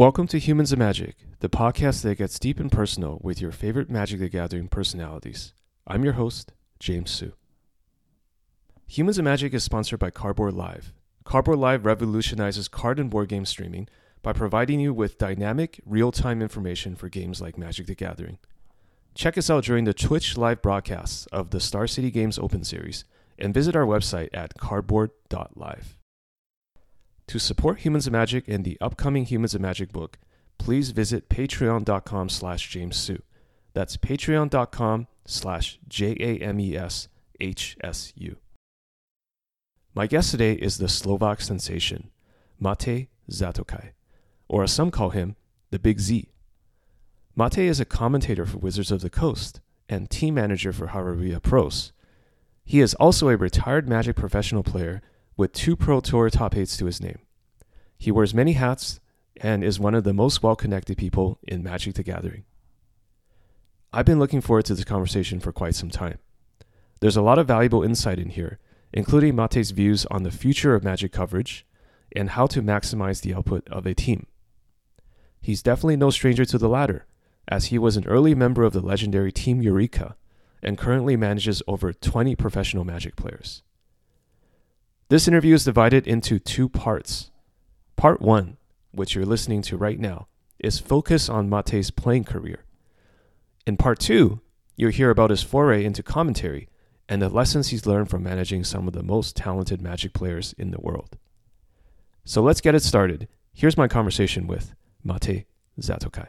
Welcome to Humans of Magic, the podcast that gets deep and personal with your favorite Magic the Gathering personalities. I'm your host, James Hsu. Humans of Magic is sponsored by Cardboard Live. Cardboard Live revolutionizes card and board game streaming by providing you with dynamic, real time information for games like Magic the Gathering. Check us out during the Twitch live broadcasts of the Star City Games Open Series and visit our website at cardboard.live. To support Humans of Magic and the upcoming Humans of Magic book, please visit patreon.com slash jameshsu. That's patreon.com slash J-A-M-E-S-H-S-U. My guest today is the Slovak sensation, Matej Zatlkaj, or as some call him, the Big Z. Matej is a commentator for Wizards of the Coast and team manager for Hareruya Pros. He is also a retired Magic professional player with two Pro Tour top eights to his name. He wears many hats and is one of the most well connected people in Magic the Gathering. I've been looking forward to this conversation for quite some time. There's a lot of valuable insight in here, including Matej's views on the future of Magic coverage and how to maximize the output of a team. He's definitely no stranger to the latter, as he was an early member of the legendary Team Eureka and currently manages over 20 professional Magic players. This interview is divided into two parts. Part 1, which you're listening to right now, is focus on Matej's playing career. In part 2, you'll hear about his foray into commentary and the lessons he's learned from managing some of the most talented Magic players in the world. So let's get it started. Here's my conversation with Matej Zatlkaj.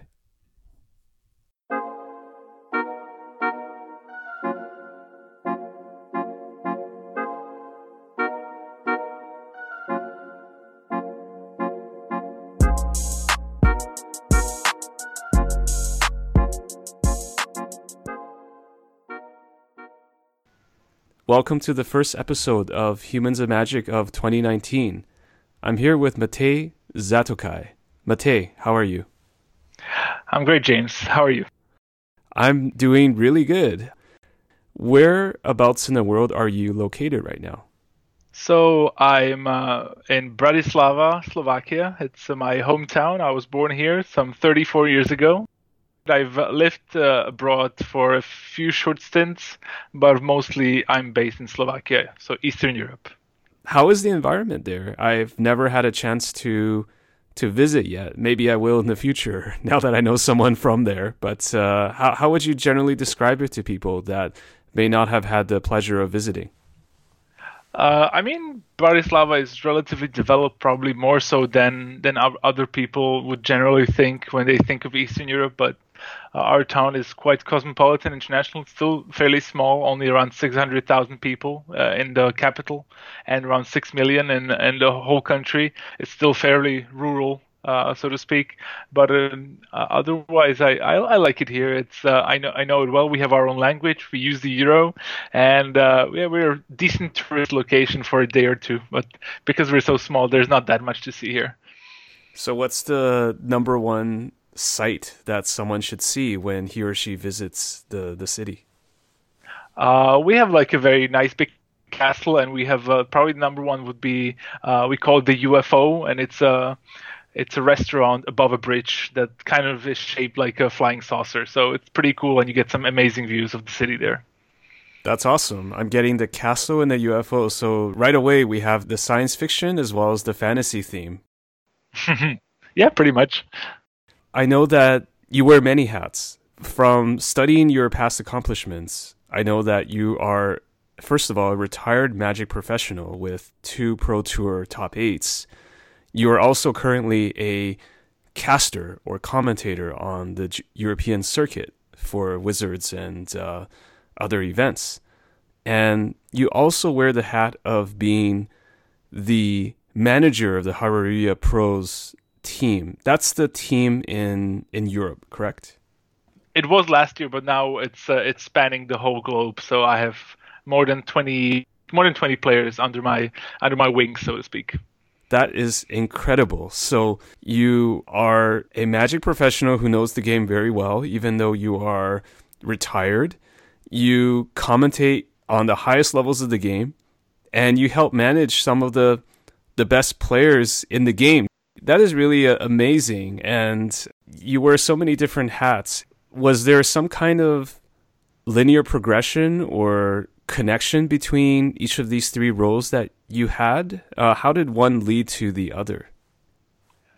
Welcome to the first episode of Humans of Magic of 2019. I'm here with Matej Zatlkaj. Matej, how are you? I'm great, James. How are you? I'm doing really good. Whereabouts in the world are you located right now? So I'm uh, in Bratislava, Slovakia. It's uh, my hometown. I was born here some 34 years ago. I've lived uh, abroad for a few short stints, but mostly I'm based in Slovakia, so Eastern Europe. How is the environment there? I've never had a chance to to visit yet. Maybe I will in the future now that I know someone from there. But uh, how how would you generally describe it to people that may not have had the pleasure of visiting? Uh, I mean, Bratislava is relatively developed, probably more so than than other people would generally think when they think of Eastern Europe. But our town is quite cosmopolitan, international, still fairly small, only around 600,000 people uh, in the capital and around 6 million in, in the whole country. It's still fairly rural. Uh, so to speak, but uh, otherwise, I, I, I like it here. It's uh, I know I know it well. We have our own language. We use the euro, and uh, yeah, we're a decent tourist location for a day or two. But because we're so small, there's not that much to see here. So, what's the number one sight that someone should see when he or she visits the the city? Uh, we have like a very nice big castle, and we have uh, probably number one would be uh, we call it the UFO, and it's a it's a restaurant above a bridge that kind of is shaped like a flying saucer. So it's pretty cool, and you get some amazing views of the city there. That's awesome. I'm getting the castle and the UFO. So right away we have the science fiction as well as the fantasy theme. yeah, pretty much. I know that you wear many hats. From studying your past accomplishments, I know that you are, first of all, a retired Magic professional with two Pro Tour top eights. You are also currently a caster or commentator on the European circuit for Wizards and uh, other events. And you also wear the hat of being the manager of the Hareruya Pros team. That's the team in in Europe, correct? It was last year, but now it's uh, it's spanning the whole globe. So I have more than twenty more than twenty players under my under my wing, so to speak. That is incredible. So you are a magic professional who knows the game very well, even though you are retired. You commentate on the highest levels of the game, and you help manage some of the the best players in the game That is really uh, amazing. And you wear so many different hats. Was there some kind of linear progression or connection between each of these three roles that you had? Uh, how did one lead to the other?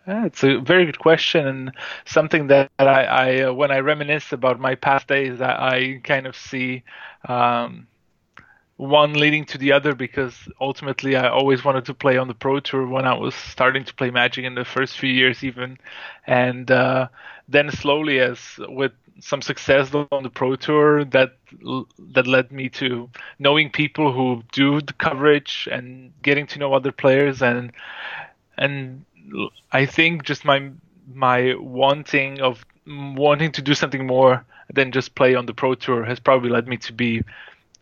Yeah, it's a very good question and something that I, I uh, when I reminisce about my past days, I, I kind of see um, one leading to the other because ultimately I always wanted to play on the Pro Tour when I was starting to play Magic in the first few years even, and uh, then slowly as with some success on the Pro Tour that that led me to knowing people who do the coverage and getting to know other players. And and I think just my my wanting of wanting to do something more than just play on the Pro Tour has probably led me to be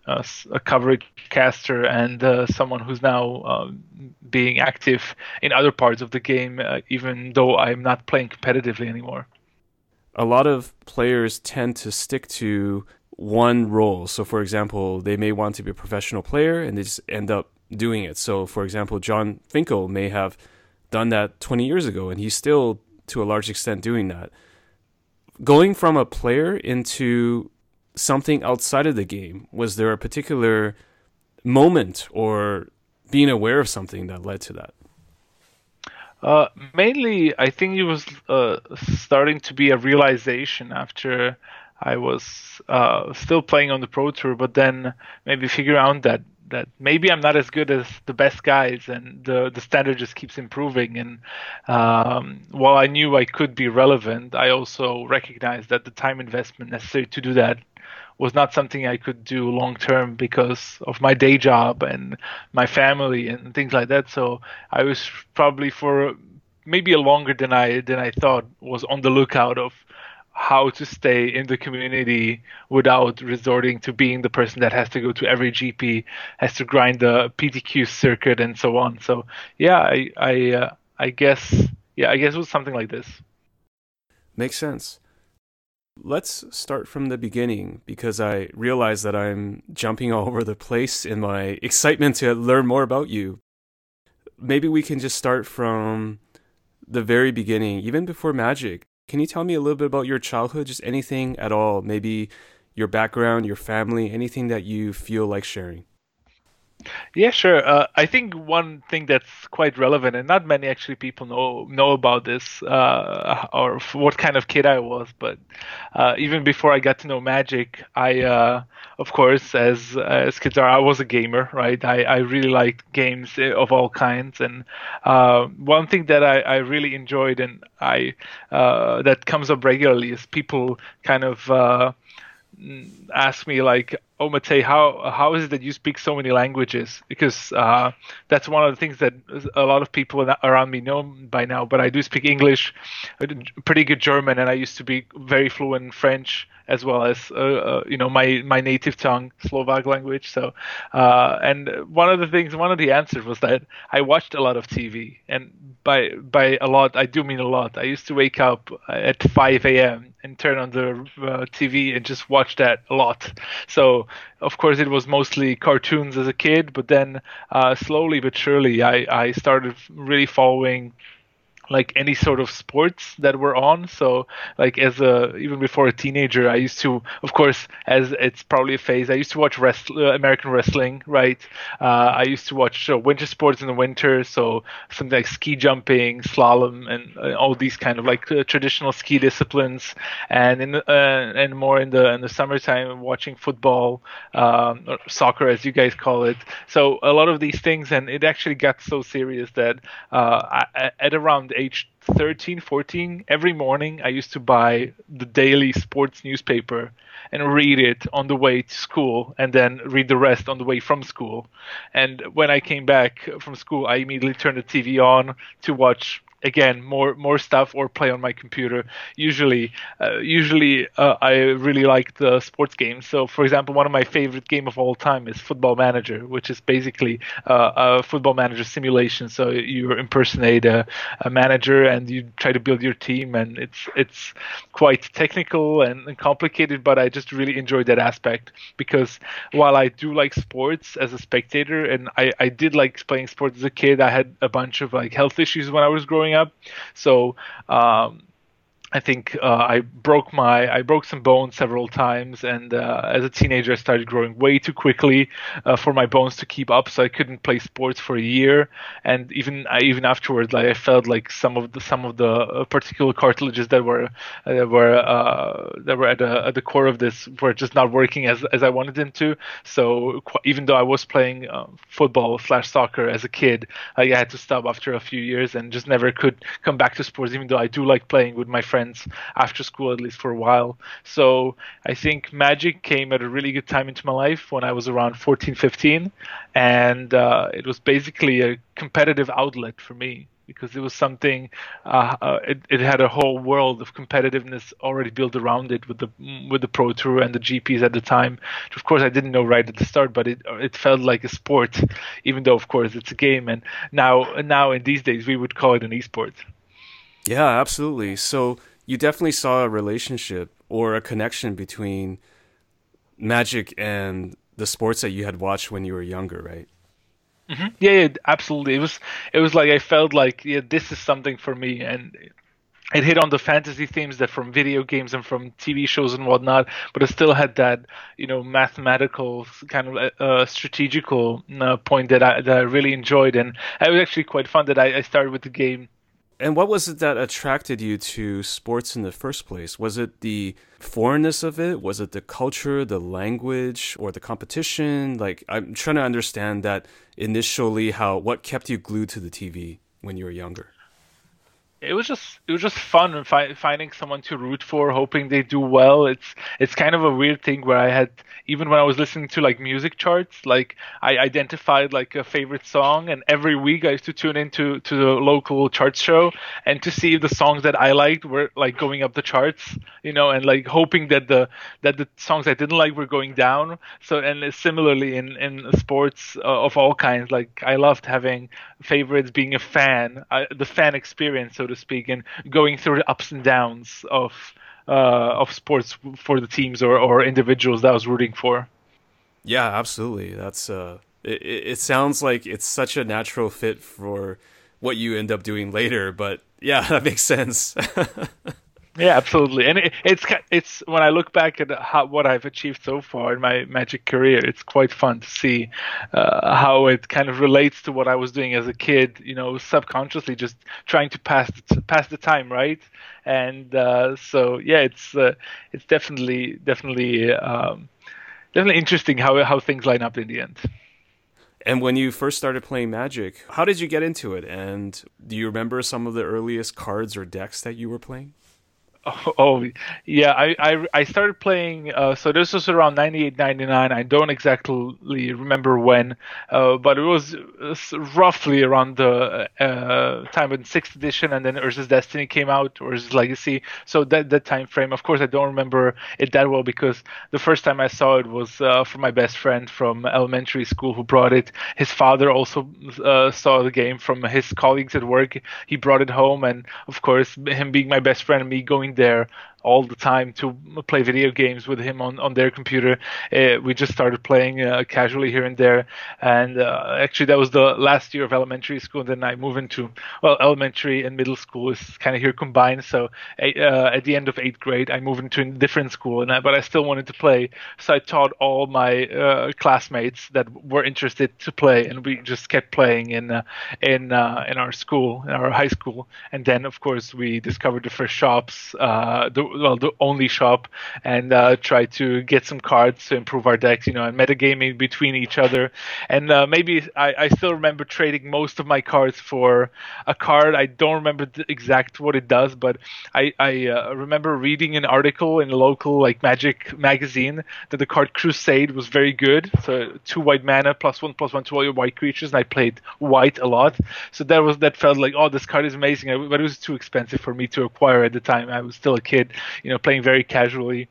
a, a coverage caster and uh, someone who's now um, being active in other parts of the game, uh, even though I'm not playing competitively anymore a lot of players tend to stick to one role. So, for example, they may want to be a professional player and they just end up doing it. So, for example, Jon Finkel may have done that 20 years ago and he's still, to a large extent, doing that. Going from a player into something outside of the game, was there a particular moment or being aware of something that led to that? Uh, mainly, I think it was uh, starting to be a realization after I was uh, still playing on the Pro Tour, but then maybe figure out that that maybe I'm not as good as the best guys, and the the standard just keeps improving. And um, while I knew I could be relevant, I also recognized that the time investment necessary to do that was not something I could do long term because of my day job and my family and things like that. So I was probably for maybe a longer than I than I thought was on the lookout of how to stay in the community without resorting to being the person that has to go to every GP, has to grind the PTQ circuit and so on. So yeah, I I uh, I guess yeah I guess it was something like this. Makes sense. Let's start from the beginning because I realize that I'm jumping all over the place in my excitement to learn more about you. Maybe we can just start from the very beginning, even before Magic. Can you tell me a little bit about your childhood? Just anything at all, maybe your background, your family, anything that you feel like sharing? Yeah, sure. Uh, I think one thing that's quite relevant, and not many actually people know know about this, uh, or what kind of kid I was. But uh, even before I got to know Magic, I, uh, of course, as as kids are, I was a gamer, right? I, I really liked games of all kinds, and uh, one thing that I, I really enjoyed and I uh, that comes up regularly is people kind of ask me like oh Matej, how how is it that you speak so many languages? Because uh, that's one of the things that a lot of people around me know by now. But I do speak English, pretty good German, and I used to be very fluent in French as well as uh, uh, you know my my native tongue Slovak language. So uh, and one of the things, one of the answers was that I watched a lot of TV, and by by a lot I do mean a lot. I used to wake up at 5 a.m. and turn on the uh, TV and just watch that a lot. So of course it was mostly cartoons as a kid, but then uh, slowly but surely I I started really following like any sort of sports that were on. So like as a even before a teenager, I used to, of course, as it's probably a phase. I used to watch rest, uh, American wrestling, right? Uh, I used to watch uh, winter sports in the winter, so something like ski jumping, slalom, and uh, all these kind of like uh, traditional ski disciplines. And in and more in the in the summertime, watching football um, or soccer, as you guys call it. So a lot of these things, and it actually got so serious that I, at around age 13, 14, every morning I used to buy the daily sports newspaper and read it on the way to school and then read the rest on the way from school. And when I came back from school, I immediately turned the TV on to watch again more more stuff or play on my computer. Usually uh, usually uh, i really like the sports games so for example one of my favorite game of all time is football manager which is basically uh, a football manager simulation. So you impersonate a, a, manager and you try to build your team and it's it's quite technical and, and complicated but i just really enjoy that aspect because while i do like sports as a spectator and i i did like playing sports as a kid i had a bunch of like health issues when i was growing growing up. So um, I think uh, I broke my I broke some bones several times, and uh, as a teenager, I started growing way too quickly uh, for my bones to keep up. So I couldn't play sports for a year, and even I, even afterwards, like I felt like some of the some of the uh, particular cartilages that were uh, that were uh, that were at, at the core of this were just not working as as I wanted them to. So qu- even though I was playing football slash soccer as a kid, I had to stop after a few years and just never could come back to sports. Even though I do like playing with my friends friends after school at least for a while. So I think Magic came at a really good time into my life when I was around 14, 15, and uh, it was basically a competitive outlet for me because it was something uh, uh, it, it had a whole world of competitiveness already built around it with the with the pro tour and the gps at the time of course i didn't know right at the start but it it felt like a sport even though of course it's a game. And now now in these days we would call it an esport. Yeah absolutely. So you definitely saw a relationship or a connection between magic and the sports that you had watched when you were younger, right? Mm-hmm. Yeah, yeah, absolutely. It was it was like I felt like yeah, this is something for me, and it hit on the fantasy themes that from video games and from TV shows and whatnot, but it still had that you know mathematical kind of uh, strategical uh, point that I that I really enjoyed, and it was actually quite fun that I, I started with the game and what was it that attracted you to sports in the first place? Was it the foreignness of it? Was it the culture, the language, or the competition? Like, I'm trying to understand that initially, how what kept you glued to the TV when you were younger it was just it was just fun fi- finding someone to root for, hoping they do well. It's it's kind of a weird thing where I had even when I was listening to like music charts, like I identified like a favorite song, and every week I used to tune into to the local charts show and to see if the songs that I liked were like going up the charts, you know, and like hoping that the that the songs I didn't like were going down. So and similarly in in sports uh, of all kinds, like I loved having favorites, being a fan, uh, the fan experience, so to speak, and going through the ups and downs of uh, of sports for the teams or, or individuals that I was rooting for. Yeah, absolutely. That's uh, it, it sounds like it's such a natural fit for what you end up doing later, but yeah, that makes sense. Yeah, absolutely. And it, it's it's when I look back at how, what I've achieved so far in my Magic career, it's quite fun to see uh, how it kind of relates to what I was doing as a kid. You know, subconsciously just trying to pass the, pass the time, right? And uh, so yeah, it's uh, it's definitely definitely um, definitely interesting how how things line up in the end. And when you first started playing Magic, how did you get into it? And do you remember some of the earliest cards or decks that you were playing? Oh, yeah, I, I, I started playing. Uh, so this was around 98, 99. I don't exactly remember when, uh, but it was, roughly around the uh, time when sixth edition, and then Urza's Destiny came out, Urza's Legacy. So that that time frame. Of course, I don't remember it that well because the first time I saw it was uh, from my best friend from elementary school who brought it. His father also uh, saw the game from his colleagues at work. He brought it home, and of course, him being my best friend and me going there all the time to play video games with him on, on their computer. Uh, we just started playing uh, casually here and there. And uh, actually, that was the last year of elementary school. And then I moved into, well, elementary and middle school is kind of here combined. So uh, at the end of eighth grade, I moved into a different school, and I, but I still wanted to play. So I taught all my uh, classmates that were interested to play, and we just kept playing in uh, in in our school, in our high school. And then, of course, we discovered the first shops. the well the only shop and uh, try to get some cards to improve our decks you know and metagaming between each other. And uh, maybe I, I still remember trading most of my cards for a card. I don't remember the exact what it does but i i uh, remember reading an article in a local like magic magazine that the card crusade was very good. So two white mana plus one plus one to all your white creatures and i played white a lot. So that was that felt like oh this card is amazing. But it was too expensive for me to acquire at the time. I was still a kid you know, playing very casually.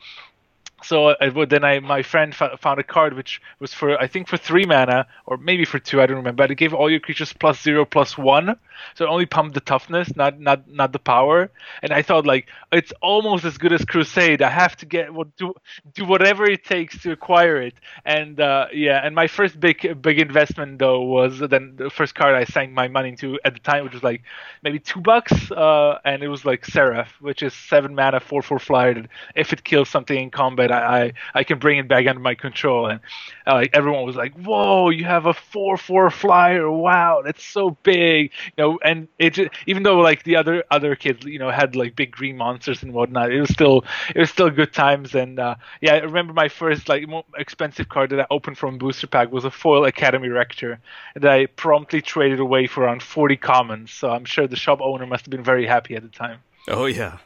So uh, then I my friend found a card which was for I think for three mana or maybe for two I don't remember. But it gave all your creatures plus zero plus one, so it only pumped the toughness, not not not the power. And I thought like it's almost as good as Crusade. I have to get what do do whatever it takes to acquire it. And uh, yeah, and my first big big investment though was then the first card I sank my money into at the time, which was like maybe two bucks, uh, and it was like Seraph, which is seven mana four four flyer. If it kills something in combat I, I, I can bring it back under my control. And uh, everyone was like, "Whoa, you have a four four flyer! Wow, that's so big!" You know, and it just, even though like the other other kids, you know, had like big green monsters and whatnot, it was still it was still good times. And uh, yeah, I remember my first like expensive card that I opened from booster pack was a foil Academy Rector that I promptly traded away for around 40 commons. So I'm sure the shop owner must have been very happy at the time. Oh yeah.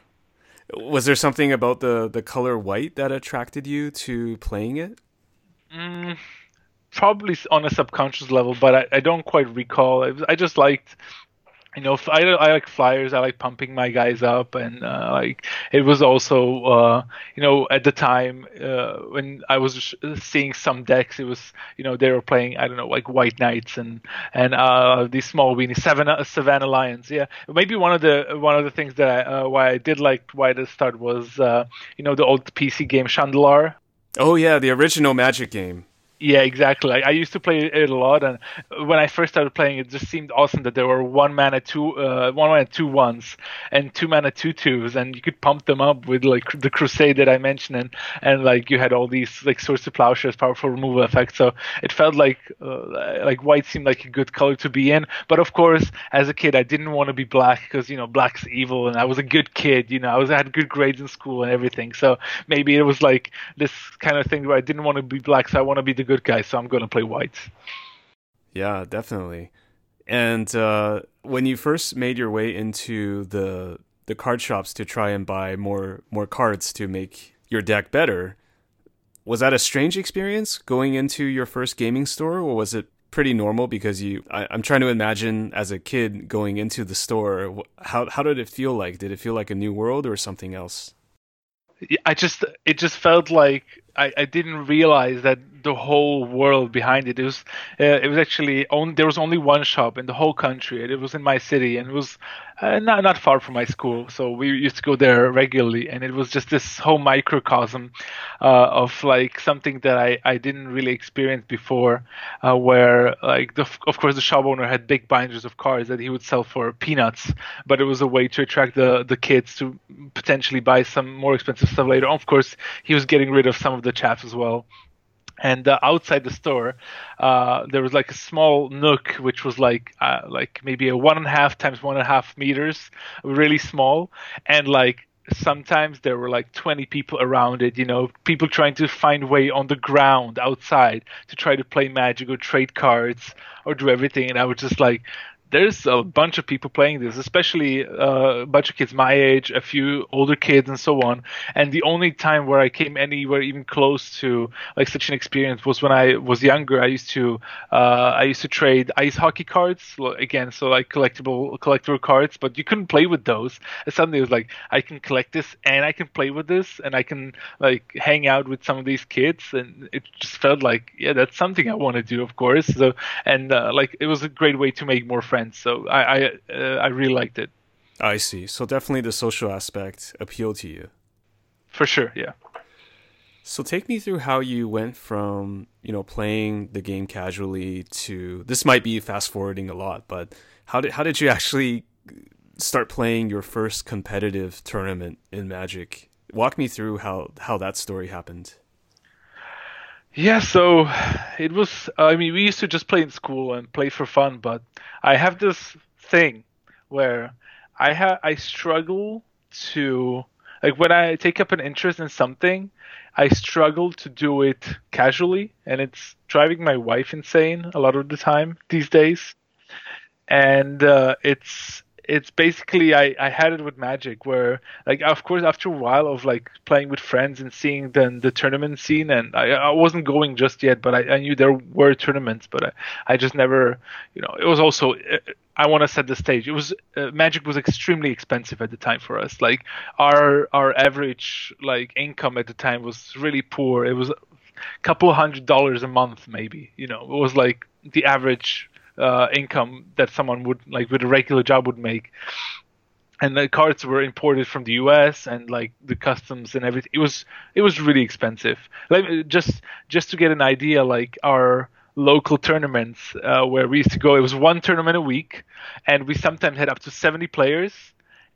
Was there something about the the color white that attracted you to playing it? Mm, probably on a subconscious level, but I, I don't quite recall. Was, I just liked you know, I, I like flyers. I like pumping my guys up, and uh, like it was also, uh, you know, at the time uh, when I was seeing some decks, it was, you know, they were playing, I don't know, like White Knights and and uh, these small weenie Savannah Savannah Lions. Yeah, maybe one of the one of the things that I, uh, why I did like why the start was, uh, you know, the old PC game Shandalar. Oh yeah, the original Magic game. Yeah, exactly. I, I, used to play it a lot, and when I first started playing, it just seemed awesome that there were one mana two, uh, one mana two ones, and two mana two twos, and you could pump them up with like the Crusade that I mentioned, and and like you had all these like Swords of Plowshares, powerful removal effects. So it felt like uh, like white seemed like a good color to be in. But of course, as a kid, I didn't want to be black because you know black's evil, and I was a good kid. You know, I was I had good grades in school and everything. So maybe it was like this kind of thing where I didn't want to be black, so I want to be the good guy, so I'm going to play white. Yeah, definitely. And uh, when you first made your way into the the card shops to try and buy more more cards to make your deck better, was that a strange experience going into your first gaming store, or was it pretty normal? Because you, I, am trying to imagine as a kid going into the store, how how did it feel like? Did it feel like a new world or something else? I just it just felt like I, I didn't realize that the whole world behind it. It was uh, it was actually only there was only one shop in the whole country. It was in my city and it was uh, not not far from my school. So we used to go there regularly, and it was just this whole microcosm uh, of like something that I I didn't really experience before, uh, where like the of course the shop owner had big binders of cards that he would sell for peanuts, but it was a way to attract the the kids to potentially buy some more expensive stuff later. Of course, he was getting rid of some of the chaps as well and uh, outside the store uh, there was like a small nook which was like uh, like maybe a one and a half times one and a half meters really small. And like sometimes there were like 20 people around it you know people trying to find way on the ground outside to try to play magic or trade cards or do everything. And i was just like there's a bunch of people playing this, especially uh, a bunch of kids my age, a few older kids, and so on. And the only time where I came anywhere even close to like such an experience was when I was younger. I used to uh, I used to trade ice hockey cards again, so like collectible collectible cards, but you couldn't play with those. And suddenly it was like I can collect this and I can play with this and I can like hang out with some of these kids, and it just felt like yeah, that's something I want to do, of course. So and uh, like it was a great way to make more friends friends. So I I, uh, I really liked it. I see. So definitely the social aspect appealed to you. For sure, yeah. So take me through how you went from, you know, playing the game casually to this might be fast forwarding a lot, but how did how did you actually start playing your first competitive tournament in Magic? Walk me through how how that story happened. Yeah, so it was. I mean, we used to just play in school and play for fun, but I have this thing where I ha- I struggle to like when I take up an interest in something, I struggle to do it casually, and it's driving my wife insane a lot of the time these days. And uh, it's it's basically I, I had it with Magic where like of course after a while of like playing with friends and seeing the the tournament scene and I, I wasn't going just yet but I, I knew there were tournaments but I, I just never you know it was also I want to set the stage. It was uh, Magic was extremely expensive at the time for us. Like our our average like income at the time was really poor. It was a couple hundred dollars a month maybe you know. It was like the average uh, income that someone would like with a regular job would make. And the cards were imported from the US and like the customs and everything. It was it was really expensive. Like just just to get an idea like our local tournaments uh, where we used to go it was one tournament a week and we sometimes had up to 70 players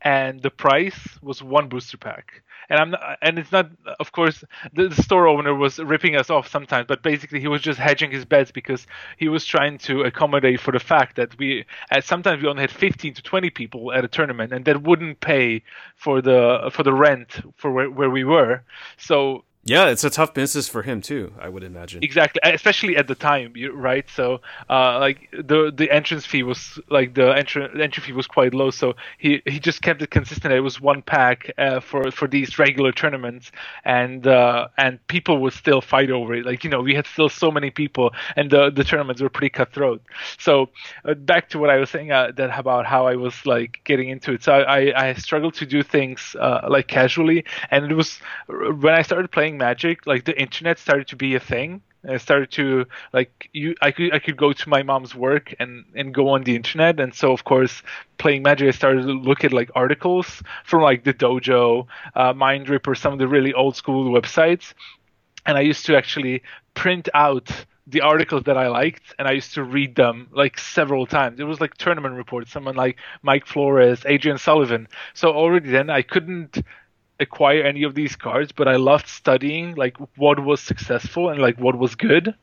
and the price was one booster pack. And I'm not, and it's not of course the, the, store owner was ripping us off sometimes but basically he was just hedging his bets because he was trying to accommodate for the fact that we uh, sometimes we only had 15 to 20 people at a tournament and that wouldn't pay for the for the rent for where, where we were. So yeah, it's a tough business for him too. I would imagine. Exactly, especially at the time, right? So, uh, like the the entrance fee was like the entry entry fee was quite low, so he he just kept it consistent. It was one pack uh, for for these regular tournaments, and uh, and people would still fight over it. Like you know, we had still so many people, and the the tournaments were pretty cutthroat. So uh, back to what I was saying uh, that about how I was like getting into it. So I I, I struggled to do things uh, like casually, and it was when I started playing playing Magic, like the internet started to be a thing. I started to like you. I could I could go to my mom's work and and go on the internet, and so of course playing Magic, I started to look at like articles from like the Dojo, uh, Mindrip, or some of the really old school websites, and I used to actually print out the articles that I liked, and I used to read them like several times. It was like tournament reports, someone like Mike Flores, Adrian Sullivan. So already then I couldn't acquire any of these cards, but I loved studying like what was successful and like what was good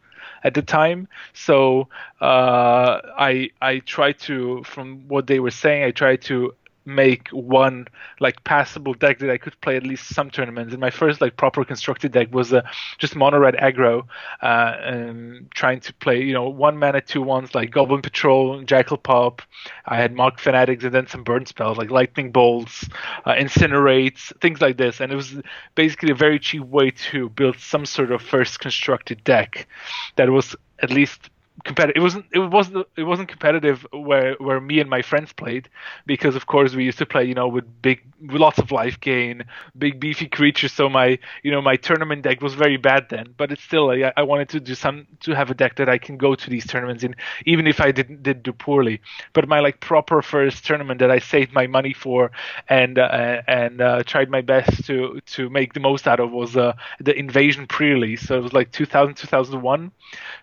at the time. So uh, I I tried to, from what they were saying, I tried to make one like passable deck that I could play at least some tournaments. And my first like proper constructed deck was uh, just mono red aggro, uh, and trying to play you know one mana two ones like Goblin Patrol, Jackal Pup. I had Mogg Fanatics and then some burn spells like Lightning Bolts, uh, Incinerates, things like this. And it was basically a very cheap way to build some sort of first constructed deck that was at least competitive. It wasn't. It wasn't. It wasn't competitive where where me and my friends played because of course we used to play you know with big with lots of life gain, big beefy creatures. So my you know my tournament deck was very bad then, but it's still I, I wanted to do some to have a deck that I can go to these tournaments in, even if I didn't did do poorly. But my like proper first tournament that I saved my money for and uh, and uh, tried my best to to make the most out of was uh, the Invasion pre-release. So it was like 2000 2001.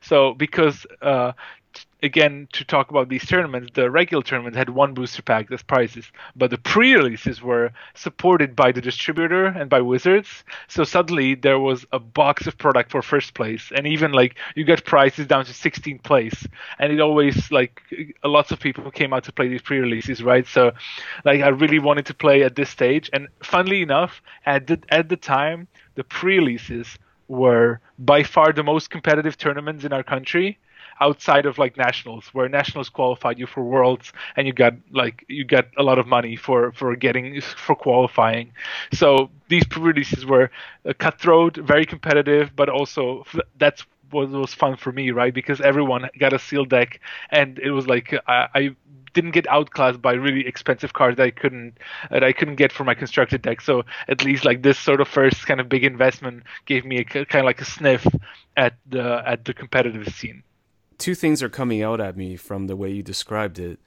So because uh, again to talk about these tournaments the regular tournaments had one booster pack as prizes but the pre-releases were supported by the distributor and by wizards. So suddenly there was a box of product for first place and even like you get prizes down to 16th place and it always like lots of people came out to play these pre-releases right? So like i really wanted to play at this stage and funnily enough at the, at the time the pre-releases were by far the most competitive tournaments in our country outside of like nationals where nationals qualified you for worlds and you got like you got a lot of money for for getting for qualifying so these pre-releases were uh, cutthroat very competitive but also that's what was fun for me right because everyone got a sealed deck and it was like I, I didn't get outclassed by really expensive cards that I couldn't that I couldn't get for my constructed deck. So at least like this sort of first kind of big investment gave me a kind of like a sniff at the at the competitive scene. Two things are coming out at me from the way you described it.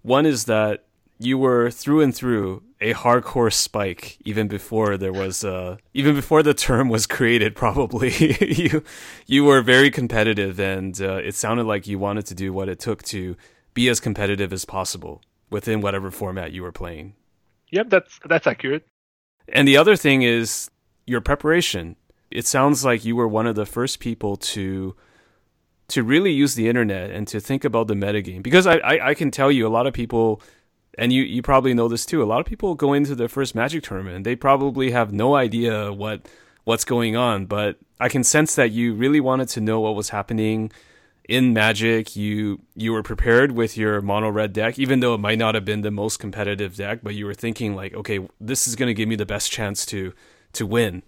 One is that you were through and through a hardcore spike even before there was uh even before the term was created probably you you were very competitive and uh, it sounded like you wanted to do what it took to be as competitive as possible within whatever format you were playing. Yep, that's that's accurate. And the other thing is your preparation. It sounds like you were one of the first people to to really use the internet and to think about the metagame. Because I, I, I can tell you a lot of people and you, you probably know this too, a lot of people go into their first magic tournament and they probably have no idea what what's going on. But I can sense that you really wanted to know what was happening in Magic, you you were prepared with your mono red deck, even though it might not have been the most competitive deck, but you were thinking like, okay, this is to give me the best chance to to win.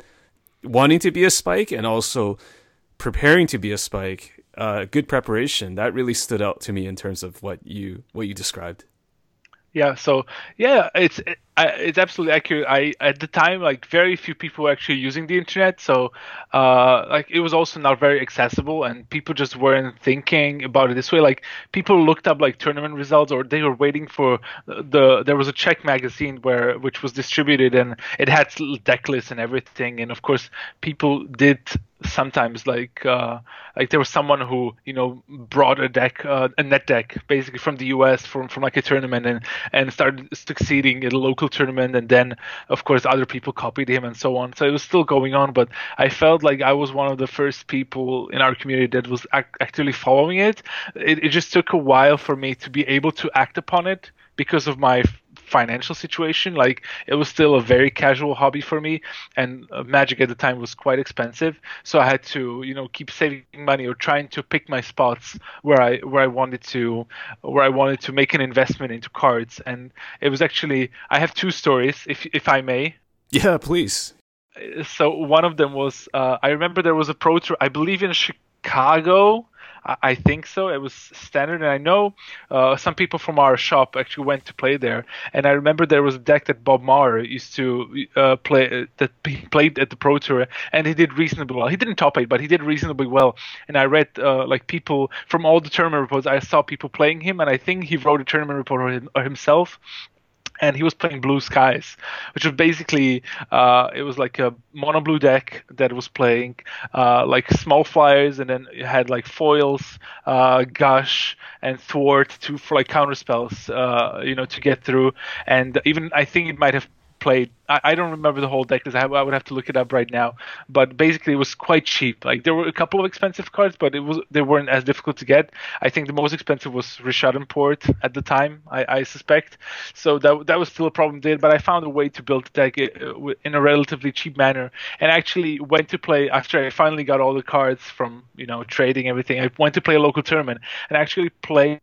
Wanting to be a spike and also preparing to be a spike, uh, good preparation. That really stood out to me in terms of what you what you described. Yeah, so yeah, it's it, it's absolutely accurate. I at the time like very few people were actually using the internet, so uh, like it was also not very accessible, and people just weren't thinking about it this way. Like people looked up like tournament results, or they were waiting for the. There was a Czech magazine where which was distributed, and it had deck lists and everything, and of course people did sometimes like uh, like there was someone who you know brought a deck uh, a net deck basically from the US from from like a tournament and and started succeeding in a local tournament and then of course other people copied him and so on so it was still going on but I felt like I was one of the first people in our community that was ac- actively following it. it it just took a while for me to be able to act upon it because of my financial situation. Like it was still a very casual hobby for me, and uh, Magic at the time was quite expensive. So I had to, you know, keep saving money or trying to pick my spots where I where I wanted to where I wanted to make an investment into cards. And it was actually I have two stories, if if I may. Yeah, please. So one of them was uh, I remember there was a pro tour I believe in Chicago I, think so. It was standard, and I know uh, some people from our shop actually went to play there. And I remember there was a deck that Bob Maher used to uh, play that he played at the Pro Tour, and he did reasonably well. He didn't top eight, but he did reasonably well. And I read uh, like people from all the tournament reports. I saw people playing him, and I think he wrote a tournament report himself and he was playing Blue Skies, which was basically uh, it was like a mono blue deck that was playing uh, like small flyers, and then it had like foils, uh, gush, and thwart to for like counter spells, uh, you know, to get through. And even I think it might have played. I, I don't remember the whole deck because I, I, would have to look it up right now. But basically, it was quite cheap. Like there were a couple of expensive cards, but it was they weren't as difficult to get. I think the most expensive was Rishadan Port at the time. I, I suspect. So that that was still a problem there. But I found a way to build the deck uh, in a relatively cheap manner, and actually went to play after I finally got all the cards from you know trading everything. I went to play a local tournament and actually played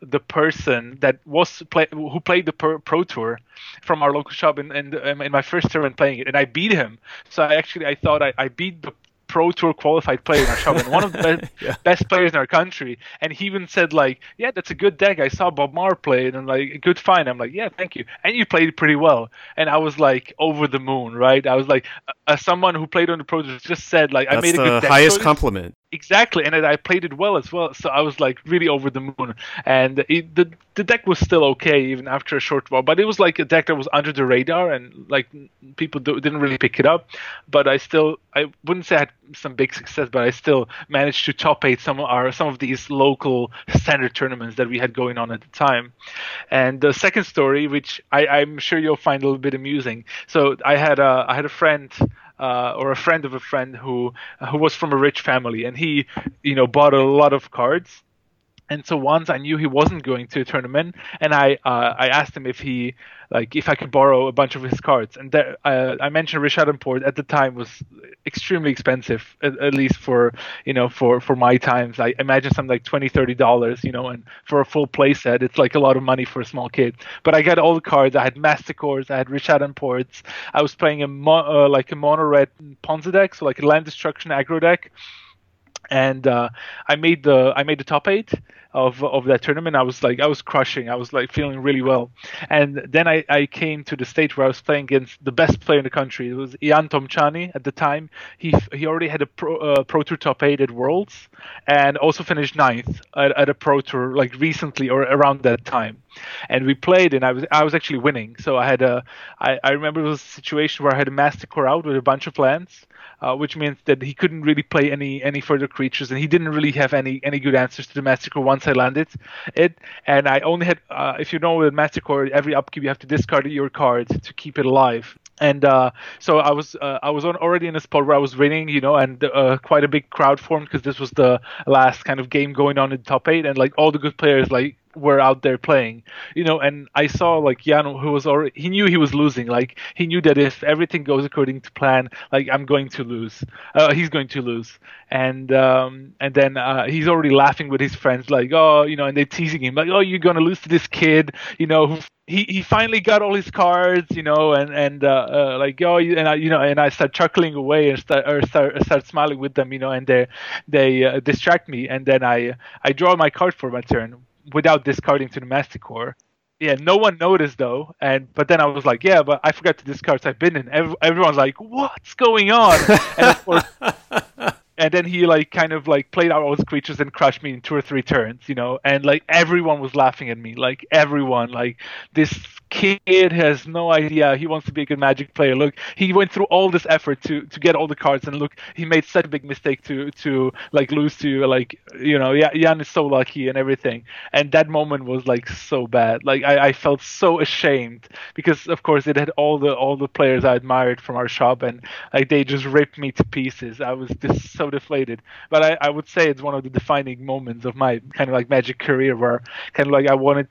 the person that was play, who played the pro, tour from our local shop in, in, in my first tournament playing it, and I beat him. So I actually I thought I, I beat the pro tour qualified player in our shop and one of the best, yeah. best players in our country. And he even said like, "Yeah, that's a good deck. I saw Bob Maher play it, and like, good find." I'm like, "Yeah, thank you." And you played pretty well. And I was like over the moon, right? I was like, as someone who played on the pro tour just said like, that's I made a good deck highest compliment. Exactly, and I played it well as well. So I was like really over the moon. And it, the the deck was still okay even after a short while, but it was like a deck that was under the radar and like people do, didn't really pick it up. But I still I wouldn't say I had some big success, but I still managed to top eight some of our some of these local standard tournaments that we had going on at the time. And the second story, which I, I'm sure you'll find a little bit amusing. So I had a I had a friend uh, or a friend of a friend who who was from a rich family, and he, you know, bought a lot of cards. And so once I knew he wasn't going to a tournament, and I uh, I asked him if he like if I could borrow a bunch of his cards. And there, uh, I mentioned Rishadan Port at the time was extremely expensive, at, at, least for you know for for my times. I imagine something like 20 30 dollars, you know, and for a full play set, it's like a lot of money for a small kid. But I got all the cards. I had Masticores, I had Rishadan Ports. I was playing a mo- uh, like a mono red Ponza deck, so like a land destruction aggro deck and uh, I made the I made the top eight of of that tournament. I was like I was crushing. I was like feeling really well. And then I, I came to the stage where I was playing against the best player in the country. It was Jan Tomcani at the time. He he already had a pro, uh, pro tour top eight at Worlds and also finished ninth at, at a pro tour like recently or around that time. And we played and I was I was actually winning. So I had a I, I remember it was a situation where I had a Masticore out with a bunch of lands uh, which means that he couldn't really play any any further creatures, and he didn't really have any any good answers to the Masticore once I landed it. And I only had, uh, if you know with Masticore, every upkeep you have to discard your card to keep it alive and uh, so I was uh, I was on, already in a spot where I was winning, you know, and uh, quite a big crowd formed because this was the last kind of game going on in top eight, and like all the good players like were out there playing, you know, and I saw like Jan who was already he knew he was losing. Like he knew that if everything goes according to plan, like I'm going to lose. Uh, he's going to lose, and um, and then uh, he's already laughing with his friends, like oh, you know, and they're teasing him, like oh, you're gonna lose to this kid, you know, he, he finally got all his cards, you know, and and uh, uh, like oh, and I you know, and I start chuckling away and start or start, start smiling with them, you know, and they they uh, distract me, and then I I draw my card for my turn without discarding to the Masticore. Yeah, no one noticed though, and but then I was like, yeah, but I forgot to discard. So I've been in. Every, everyone's like, what's going on? and of course, and then he like kind of like played out all his creatures and crushed me in two or three turns, you know, and like everyone was laughing at me, like everyone, like this kid has no idea he wants to be a good magic player. Look, he went through all this effort to to get all the cards, and look, he made such a big mistake to to like lose to like you know, Jan is so lucky and everything, and that moment was like so bad. Like I, I felt so ashamed because of course it had all the all the players I admired from our shop, and like they just ripped me to pieces. I was just so deflated. But I, I would say it's one of the defining moments of my kind of like magic career where kind of like I wanted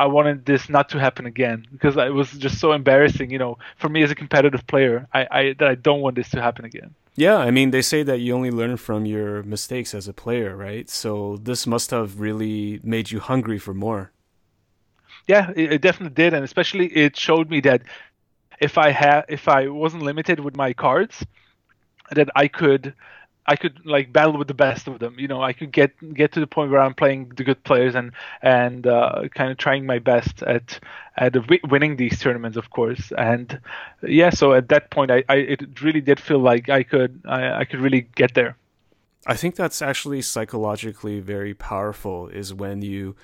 I wanted this not to happen again because it was just so embarrassing, you know, for me as a competitive player. I, I that I don't want this to happen again. Yeah, I mean, they say that you only learn from your mistakes as a player, right? So this must have really made you hungry for more. Yeah, it, it definitely did, and especially it showed me that if I had, if I wasn't limited with my cards, that I could I could like battle with the best of them. You know, I could get get to the point where I'm playing the good players and and uh, kind of trying my best at at winning these tournaments, of course. And yeah, so at that point, I, I it really did feel like I could I, I could really get there. I think that's actually psychologically very powerful. Is when you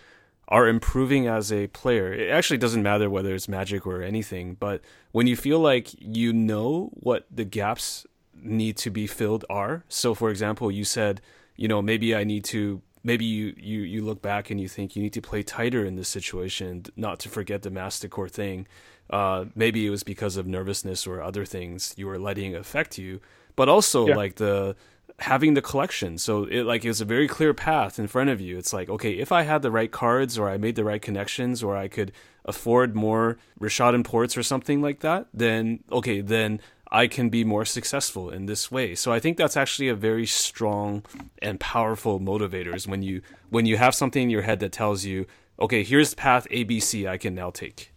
are improving as a player. It actually doesn't matter whether it's magic or anything, but when you feel like you know what the gaps need to be filled are. So, for example, you said, you know, maybe I need to. Maybe you, you, you look back and you think you need to play tighter in this situation, not to forget the Masticore thing. Uh, maybe it was because of nervousness or other things you were letting affect you, but also yeah. like the having the collection. So it like it was a very clear path in front of you. It's like, okay, if I had the right cards or I made the right connections or I could afford more Rishadan ports or something like that, then okay, then I can be more successful in this way. So I think that's actually a very strong and powerful motivators when you when you have something in your head that tells you, okay, here's path ABC I can now take.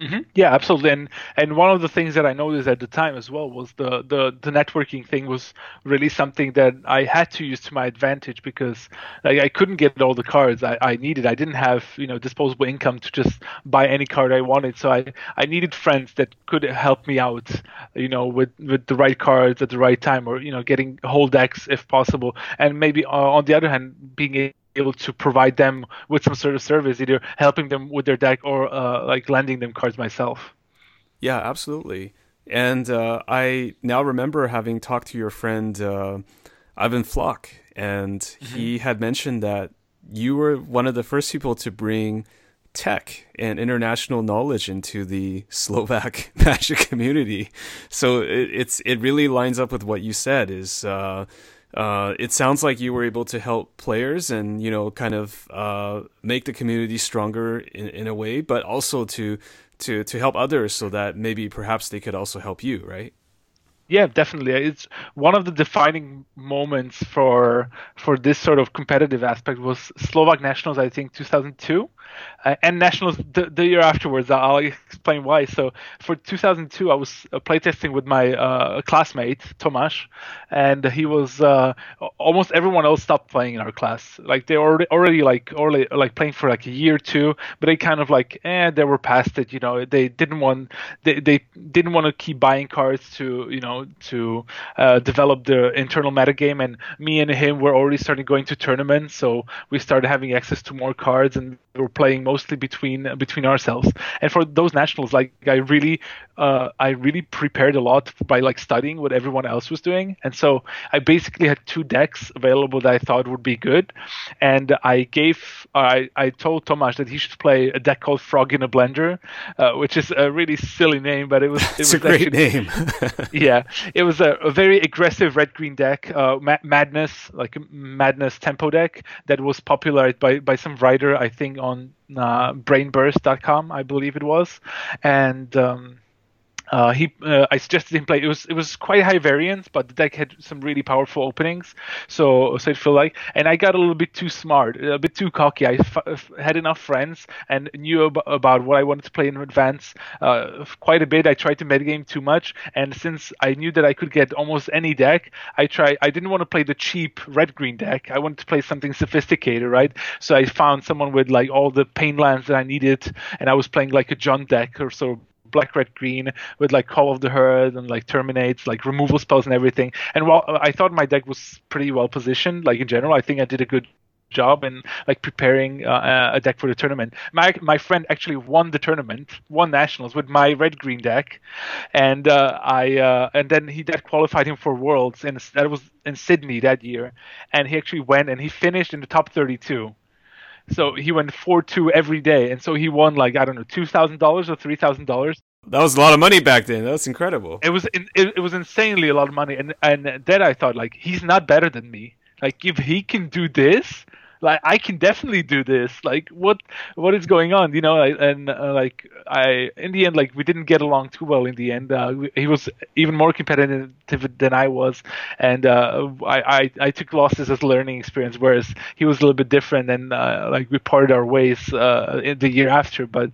Mm-hmm. Yeah, absolutely. And and one of the things that I noticed at the time as well was the, the the networking thing was really something that I had to use to my advantage because like, I couldn't get all the cards I, I needed. I didn't have you know disposable income to just buy any card I wanted. So I I needed friends that could help me out, you know, with with the right cards at the right time, or you know, getting whole decks if possible. And maybe uh, on the other hand, being able to provide them with some sort of service, either helping them with their deck or uh, like lending them cards myself. Yeah, absolutely. And uh, I now remember having talked to your friend uh, Ivan Floch, and mm-hmm. he had mentioned that you were one of the first people to bring tech and international knowledge into the Slovak magic community. So it, it's it really lines up with what you said. Is uh, uh, it sounds like you were able to help players and you know kind of uh, make the community stronger in, in a way, but also to to to help others so that maybe perhaps they could also help you, right? Yeah, definitely. It's one of the defining moments for for this sort of competitive aspect was Slovak Nationals, I think, 2002 uh, and nationals the, the, year afterwards. I'll explain why. So for 2002, I was uh, playtesting with my uh, classmate Tomasz, and he was uh, almost everyone else stopped playing in our class. Like they already already like already like playing for like a year or two, but they kind of like eh, they were past it. You know, they didn't want they, they didn't want to keep buying cards to you know to uh, develop the internal metagame. And me and him were already starting going to tournaments, so we started having access to more cards and were playing mostly between between ourselves. And for those nationals, like I really uh, I really prepared a lot by like studying what everyone else was doing, and so I basically had two decks available that I thought would be good, and I gave I I told Tomasz that he should play a deck called Frog in a Blender, uh, which is a really silly name, but it was it was a great actually, name. yeah, it was a, a very aggressive red green deck, uh, ma- Madness like Madness tempo deck that was popularized by by some writer I think on uh, brainburst.com, I believe it was, and um, uh, he, uh, I suggested him play. It was it was quite high variance, but the deck had some really powerful openings. So so it felt like, and I got a little bit too smart, a bit too cocky. I f- had enough friends and knew ab- about what I wanted to play in advance uh, quite a bit. I tried to metagame too much, and since I knew that I could get almost any deck, I tried. I didn't want to play the cheap red green deck. I wanted to play something sophisticated, right? So I found someone with like all the pain lands that I needed, and I was playing like a Jund deck or so black, red, green with like Call of the Herd and like Terminates, like removal spells and everything. And while I thought my deck was pretty well positioned, like in general, I think I did a good job in like preparing uh, a deck for the tournament. My my friend actually won the tournament, won nationals with my red green deck, and uh, I uh, and then he that qualified him for worlds, and that was in Sydney that year, and he actually went and he finished in the top 32. So he went four two every day, and so he won like I don't know two thousand dollars or three thousand dollars. That was a lot of money back then. That was incredible. It was in, it, it was insanely a lot of money, and and then I thought like he's not better than me. Like if he can do this, like I can definitely do this. Like what what is going on? You know, I, and uh, like I in the end like we didn't get along too well in the end. Uh, he was even more competitive than I was, and uh, I, I I took losses as learning experience, whereas he was a little bit different, and uh, like we parted our ways uh, in the year after. But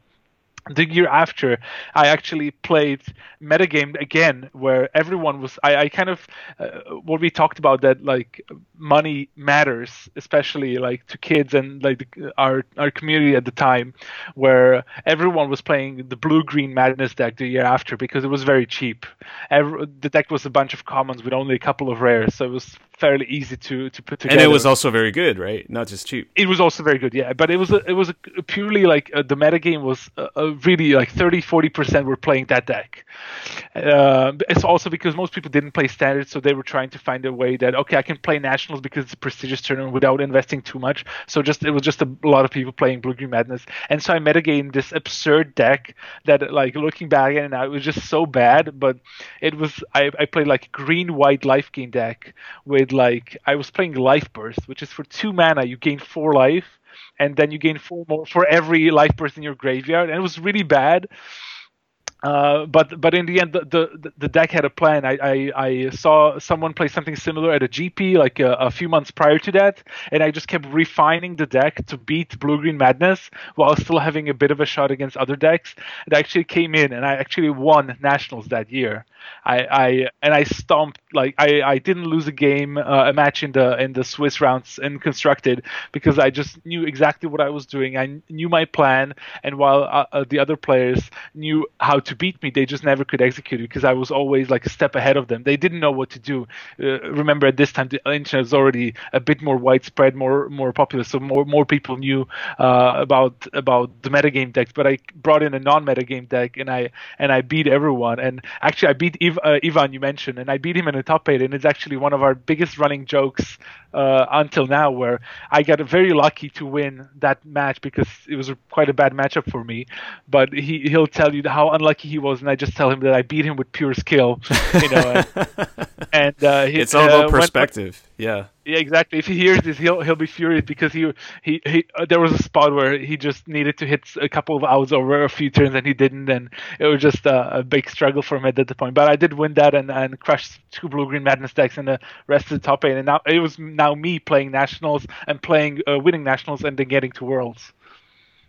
the year after i actually played metagame again where everyone was i, I kind of uh, what we talked about that like money matters especially like to kids and like the, our our community at the time where everyone was playing the blue green madness deck the year after because it was very cheap. Every, the deck was a bunch of commons with only a couple of rares so it was fairly easy to to put together. And it was also very good, right? Not just cheap. It was also very good, yeah. But it was a, it was a, purely like uh, the metagame was uh, uh really like 30 40 percent were playing that deck. Uh, it's also because most people didn't play standard, so they were trying to find a way that okay, I can play nationals because it's a prestigious tournament without investing too much. So just it was just a, a lot of people playing Blue Green Madness, and so I metagame this absurd deck that like looking back and now it was just so bad, but it was I, I played like green white life gain deck with like I was playing Life Burst, which is for two mana you gain four life, and then you gain four more for every life burst in your graveyard, and it was really bad. Uh, but but in the end, the, the, the deck had a plan. I, I, I saw someone play something similar at a GP like a, a, few months prior to that, and I just kept refining the deck to beat Blue Green Madness while still having a bit of a shot against other decks. It actually came in, and I actually won nationals that year. I, I and I stomped like I, I didn't lose a game uh, a match in the in the Swiss rounds in constructed because I just knew exactly what I was doing. I knew my plan, and while uh, uh, the other players knew how to beat me, they just never could execute it because I was always like a step ahead of them. They didn't know what to do. Uh, remember, at this time the internet was already a bit more widespread, more more popular, so more more people knew uh, about about the metagame decks. But I brought in a non-metagame deck, and I and I beat everyone. And actually, I beat beat uh, Ivan you mentioned, and I beat him in a top eight, and it's actually one of our biggest running jokes uh, until now, where I got very lucky to win that match because it was quite a bad matchup for me. But he he'll tell you how unlucky he was, and I just tell him that I beat him with pure skill, you know. and, and uh, he, it's all about uh, perspective. When, yeah. Yeah, exactly. If he hears this, he'll he'll be furious because he he, he uh, there was a spot where he just needed to hit a couple of outs over a few turns and he didn't, and it was just a, a big struggle for him at that point. But I did win that and and crushed two blue green madness decks in the rest of the top eight, and now it was now me playing nationals and playing uh, winning nationals and then getting to worlds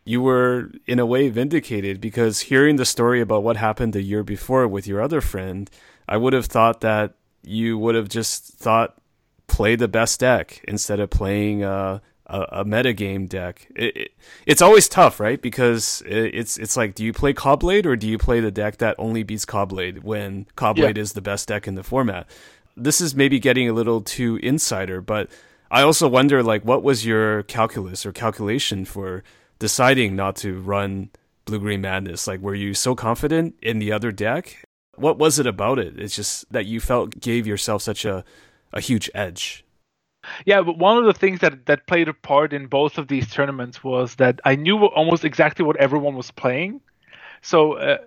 you were in a way vindicated because hearing the story about what happened the year before with your other friend, I would have thought that you would have just thought play the best deck instead of playing uh, a, a metagame deck. It, it, it's always tough, right? Because it, it's it's like, do you play Caw-Blade or do you play the deck that only beats Caw-Blade when Caw-Blade yeah. is the best deck in the format? This is maybe getting a little too insider, but I also wonder, like, what was your calculus or calculation for deciding not to run Blue Green Madness? Like, were you so confident in the other deck? What was it about it? It's just that you felt gave yourself such a a huge edge. Yeah, but one of the things that that played a part in both of these tournaments was that I knew almost exactly what everyone was playing. So uh,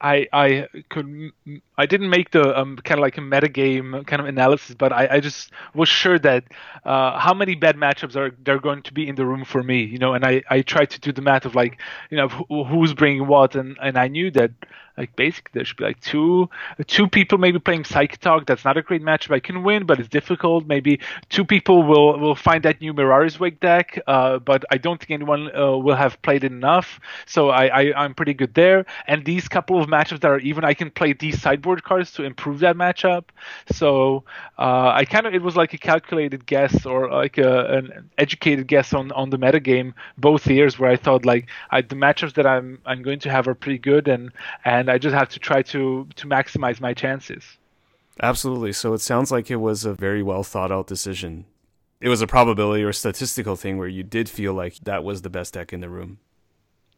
I I could I didn't make the um, kind of like a metagame kind of analysis, but I, I just was sure that uh, how many bad matchups are there going to be in the room for me, you know, and I I tried to do the math of like you know who's bringing what, and and I knew that like basically there should be like two two people maybe playing Psychatog. That's not a great matchup. I can win, but it's difficult. Maybe two people will will find that new Mirari's Wake deck, uh, but I don't think anyone uh, will have played it enough. So I, I I'm pretty good there. And these couple of matchups that are even, I can play these sideboard cards to improve that matchup. So uh, I kind of it was like a calculated guess or like a, an educated guess on on the metagame both years where I thought like I, the matchups that I'm I'm going to have are pretty good and and and I just have to try to to maximize my chances. Absolutely. So it sounds like it was a very well thought out decision. It was a probability or statistical thing where you did feel like that was the best deck in the room.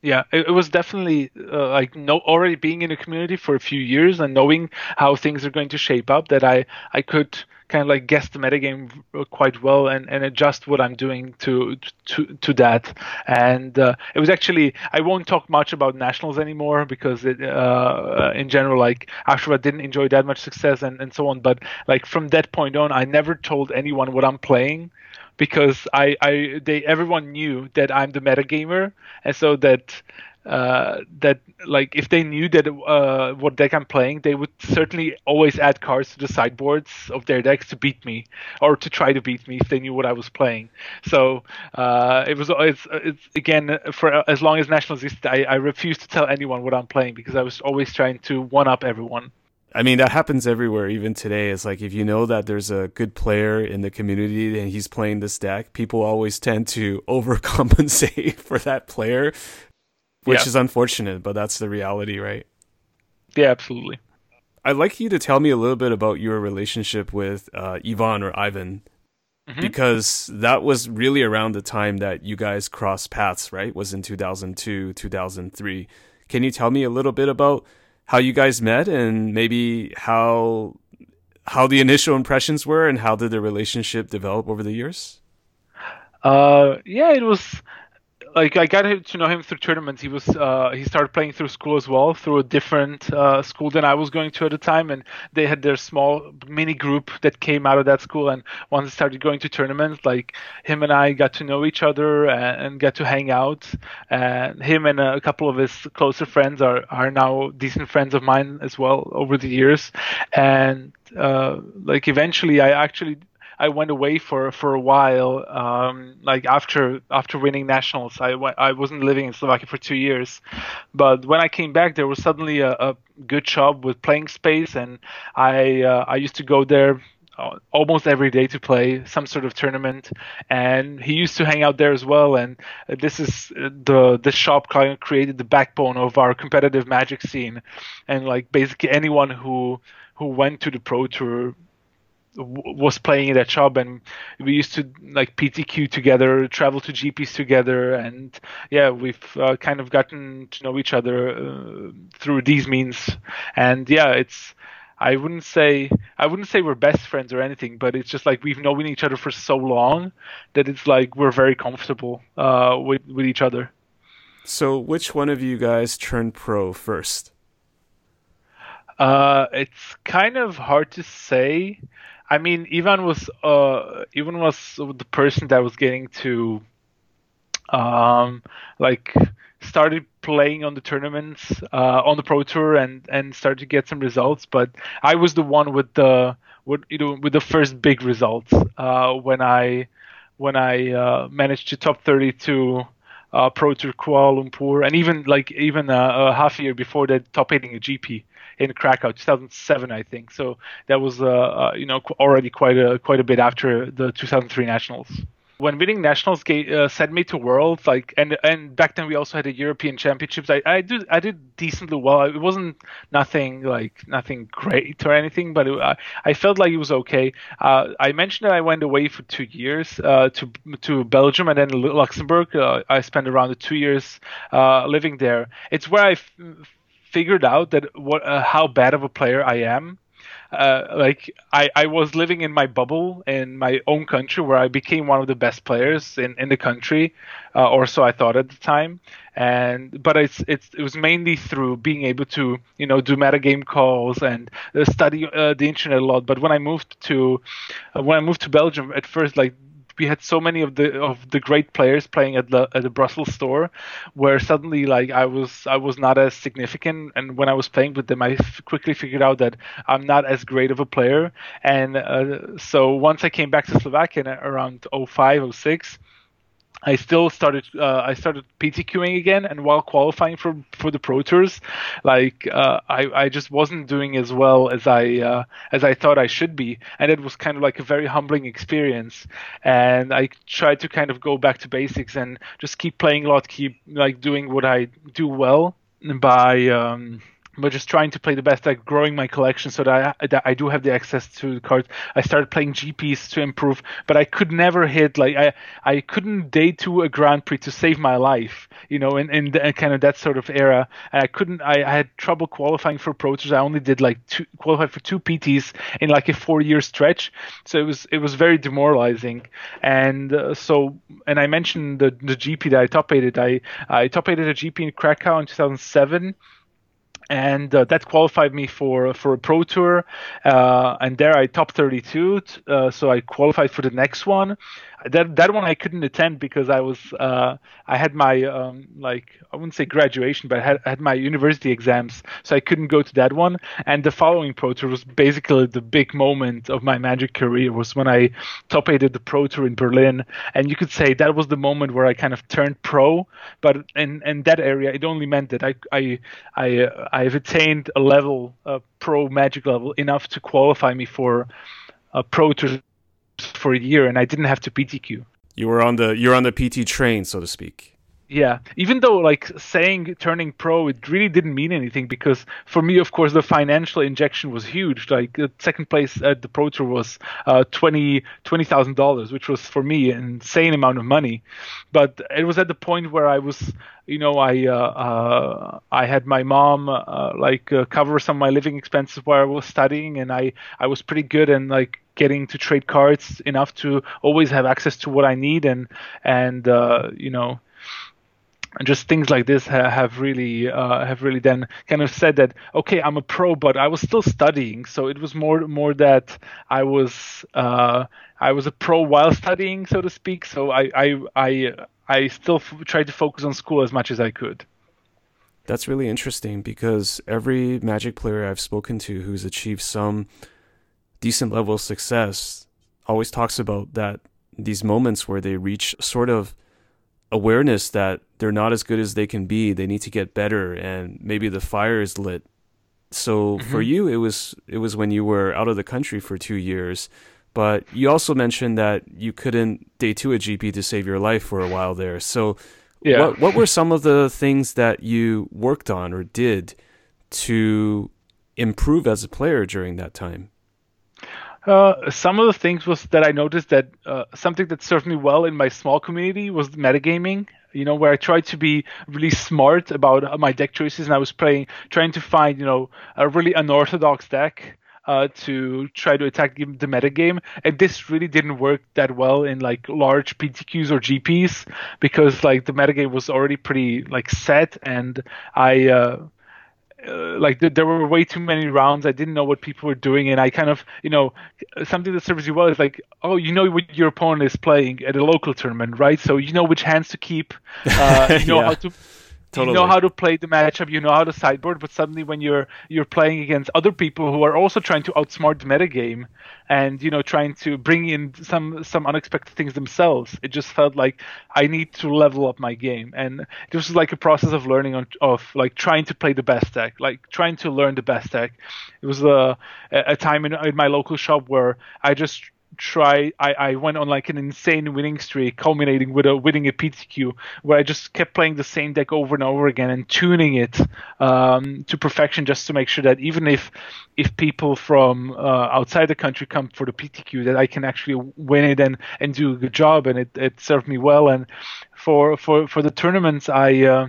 Yeah, it, it was definitely uh, like no already being in the community for a few years and knowing how things are going to shape up that I I could kind of like guess the metagame quite well and, and adjust what I'm doing to to to that. And uh, it was actually I won't talk much about nationals anymore because it, uh, in general like I didn't enjoy that much success and, and so on. But like from that point on, I never told anyone what I'm playing because I, I they everyone knew that I'm the metagamer and so that uh, that like if they knew that uh, what deck I'm playing, they would certainly always add cards to the sideboards of their decks to beat me or to try to beat me if they knew what I was playing. So uh, it was it's, it's again for as long as National existed, I, I refused to tell anyone what I'm playing because I was always trying to one up everyone. I mean, that happens everywhere, even today. It's like if you know that there's a good player in the community and he's playing this deck, people always tend to overcompensate for that player which yeah. is unfortunate, but that's the reality, right? Yeah, absolutely. I'd like you to tell me a little bit about your relationship with uh, Ivan or Ivan, mm-hmm. because that was really around the time that you guys crossed paths, right? Was in 2002, 2003. Can you tell me a little bit about how you guys met and maybe how how the initial impressions were and how did the relationship develop over the years? Uh, yeah, it was like I got to know him through tournaments. He was uh, he started playing through school as well, through a different uh, school than I was going to at the time, and they had their small mini group that came out of that school. And once I started going to tournaments, like him and I got to know each other and, and got to hang out. And him and a couple of his closer friends are are now decent friends of mine as well over the years. And uh, like eventually, I actually I went away for for a while. Um, like after after winning nationals, I wasn't living in Slovakia for two years, but when I came back, there was suddenly a, a good job with playing space, and I uh, I used to go there uh, almost every day to play some sort of tournament. And he used to hang out there as well. And this is the the shop kind of created the backbone of our competitive magic scene. And like basically anyone who who went to the pro tour was playing in that shop and we used to like PTQ together, travel to GPs together, and yeah, we've uh, kind of gotten to know each other uh, through these means. And yeah, it's I wouldn't say I wouldn't say we're best friends or anything, but it's just like we've known each other for so long that it's like we're very comfortable uh, with with each other. So, which one of you guys turned pro first? Uh, it's kind of hard to say. I mean, Ivan was uh, Ivan was the person that was getting to, um, like started playing on the tournaments uh, on the pro tour and and started to get some results. But I was the one with the with you know with the first big results uh, when I when I uh, managed to top 32 uh, Pro Tour Kuala Lumpur, and even like even a half year before that, top eighting a GP in Krakow, 2007, I think. So that was uh, uh, you know already quite a quite a bit after the 2003 nationals. When winning nationals uh, sent me to worlds like and and back then we also had the european championships. I i did i did decently well. It wasn't nothing like nothing great or anything but it, I, I felt like it was okay. Uh, i mentioned that i went away for two years uh, to to belgium and then luxembourg. Uh, i spent around two years uh, living there. It's where I f- figured out that what uh, how bad of a player i am uh, like I, I was living in my bubble in my own country where I became one of the best players in, in the country, uh, or so I thought at the time. And but it's it's it was mainly through being able to you know do metagame calls and uh, study uh, the internet a lot. But when I moved to uh, when I moved to Belgium at first, like we had so many of the of the great players playing at the at the Brussels store, where suddenly like I was I was not as significant, and when I was playing with them, I f- quickly figured out that I'm not as great of a player, and uh, so once I came back to Slovakia around 05, 06, I still started uh, I started PTQing again, and while qualifying for for the Pro Tours, like uh, I I just wasn't doing as well as I uh, as I thought I should be, and it was kind of like a very humbling experience. And I tried to kind of go back to basics and just keep playing a lot, keep like doing what I do well by. Um, but just trying to play the best, like growing my collection so that I, that I do have the access to the cards. I started playing GPs to improve, but I could never hit like I I couldn't day to a Grand Prix to save my life, you know, in in the, kind of that sort of era. And I couldn't. I, I had trouble qualifying for Pro Tours. I only did like two qualified for two PTs in like a four year stretch, so it was it was very demoralizing. And uh, so, and I mentioned the the GP that I top eighted. I I top eighted a GP in Krakow in 2007 and uh, that qualified me for for a pro tour. Uh, and there i top 32 uh, so i qualified for the next one that that one I couldn't attend because I was uh, I had my um, like I wouldn't say graduation, but I had, had my university exams, so I couldn't go to that one. And the following Pro Tour was basically the big moment of my Magic career was when I top eighted the Pro Tour in Berlin, and you could say that was the moment where I kind of turned pro. But in in that area, it only meant that I I I uh, I've attained a level, a pro Magic level enough to qualify me for a Pro Tour for a year, and I didn't have to PTQ. You were on the you're on the PT train, so to speak. Yeah, even though like saying turning pro, it really didn't mean anything because for me, of course, the financial injection was huge. Like the second place at the pro tour was uh, twenty twenty thousand dollars, which was for me an insane amount of money. But it was at the point where I was, you know, I uh, uh, I had my mom uh, like uh, cover some of my living expenses while I was studying, and I I was pretty good and like getting to trade cards enough to always have access to what I need and and uh, you know just things like this ha- have really uh, have really then kind of said that okay I'm a pro but I was still studying so it was more more that I was uh, I was a pro while studying so to speak so I I I, I still f- tried to focus on school as much as I could. That's really interesting because every Magic player I've spoken to who's achieved some decent level of success always talks about that these moments where they reach sort of awareness that they're not as good as they can be. They need to get better and maybe the fire is lit. So mm-hmm. for you it was it was when you were out of the country for 2 years. But you also mentioned that you couldn't day two a GP to save your life for a while there. So yeah. what what were some of the things that you worked on or did to improve as a player during that time uh, some of the things was that I noticed that uh, something that served me well in my small community was metagaming. You know, where I tried to be really smart about uh, my deck choices, and I was playing, trying to find, you know, a really unorthodox deck uh, to try to attack the metagame. And this really didn't work that well in like large PTQs or GPs because like the metagame was already pretty like set, and I uh, like th- there were way too many rounds. I didn't know what people were doing, and I kind of, you know, something that serves you well is like, oh, you know what your opponent is playing at a local tournament, right? So you know which hands to keep. Uh, you know yeah. how to Totally. You know how to play the matchup, you know how to sideboard, but suddenly when you're you're playing against other people who are also trying to outsmart the metagame and you know trying to bring in some some unexpected things themselves, it just felt like I need to level up my game, and it was like a process of learning on, of like trying to play the best deck, like trying to learn the best deck. It was a a time in, in my local shop where I just try I, I went on like an insane winning streak culminating with a winning a PTQ where I just kept playing the same deck over and over again and tuning it um, to perfection just to make sure that even if if people from uh, outside the country come for the PTQ that I can actually win it and, and do a good job and it, it served me well. And for for for the tournaments I uh,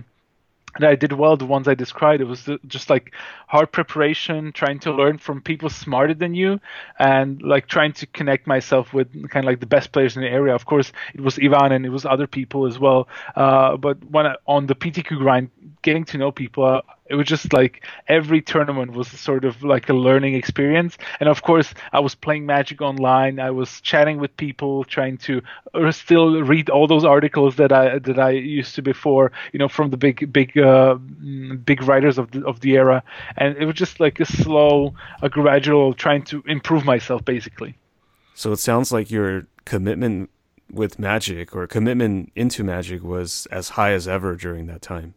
and I did well. The ones I described, it was just like hard preparation, trying to learn from people smarter than you, and like trying to connect myself with kind of like the best players in the area. Of course, it was Ivan and it was other people as well. Uh, but when I, on the PTQ grind, getting to know people, it was just like every tournament was sort of like a learning experience. And of course, I was playing Magic online. I was chatting with people, trying to still read all those articles that I that I used to before, you know, from the big big uh, mm, big writers of the of the era. And it was just like a slow, a gradual trying to improve myself, basically. So it sounds like your commitment with Magic or commitment into Magic was as high as ever during that time.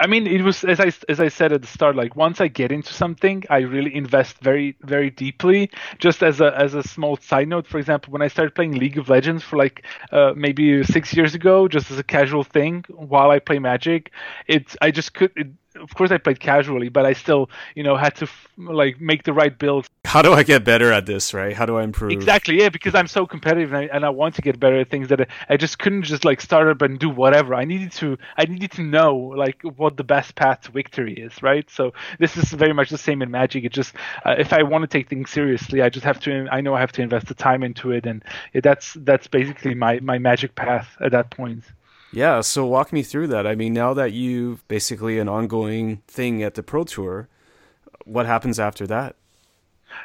I mean, it was as I as I said at the start. Like once I get into something, I really invest very very deeply. Just as a as a small side note, for example, when I started playing League of Legends for like uh, maybe six years ago, just as a casual thing while I play Magic, it's I just could. It, of course I played casually, but I still, you know, had to f- like make the right builds. How do I get better at this, right? How do I improve? Exactly, yeah, because I'm so competitive and I, and I want to get better at things that I, I, just couldn't just like start up and do whatever. I needed to, I needed to know like what the best path to victory is, right? So this is very much the same in Magic. It just, uh, if I want to take things seriously, I just have to, I know I have to invest the time into it, and that's that's basically my my Magic path at that point. Yeah, so walk me through that. I mean, now that you've basically an ongoing thing at the Pro Tour, what happens after that?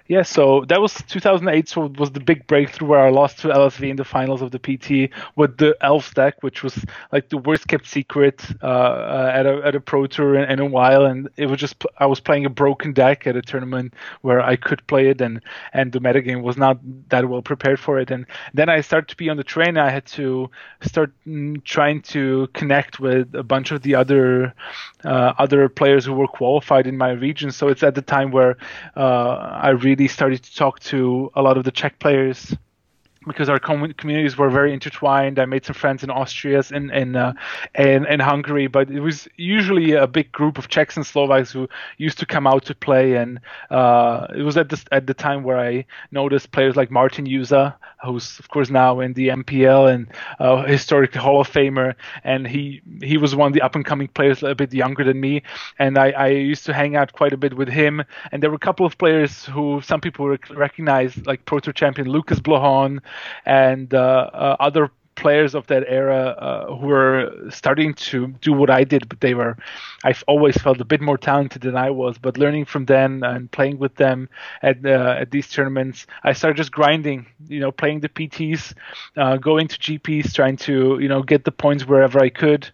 Yeah, so that was 2008. So it was the big breakthrough where I lost to LSV in the finals of the PT with the Elves deck, which was like the worst kept secret uh, uh, at a at a pro tour in, in, a while. And it was just I was playing a broken deck at a tournament where I could play it, and and the metagame was not that well prepared for it. And then I started to be on the train. I had to start mm, trying to connect with a bunch of the other uh, other players who were qualified in my region. So it's at the time where uh, I really started to talk to a lot of the Czech players because our com- communities were very intertwined. I made some friends in Austria and in uh, Hungary, but it was usually a big group of Czechs and Slovaks who used to come out to play. And uh, it was at at the time where I noticed players like Martin Juza, who's of course now in the MPL and uh, historic Hall of Famer, and he he was one of the up and coming players, a bit younger than me, and I, I used to hang out quite a bit with him. And there were a couple of players who some people recognized, like Pro Tour champion Lukas Blohon and uh, uh, other players of that era uh, who were starting to do what I did, but they were, I've always felt a bit more talented than I was. But learning from them and playing with them at uh, at these tournaments, I started just grinding, you know, playing the PTs, uh, going to GPs, trying to, you know, get the points wherever I could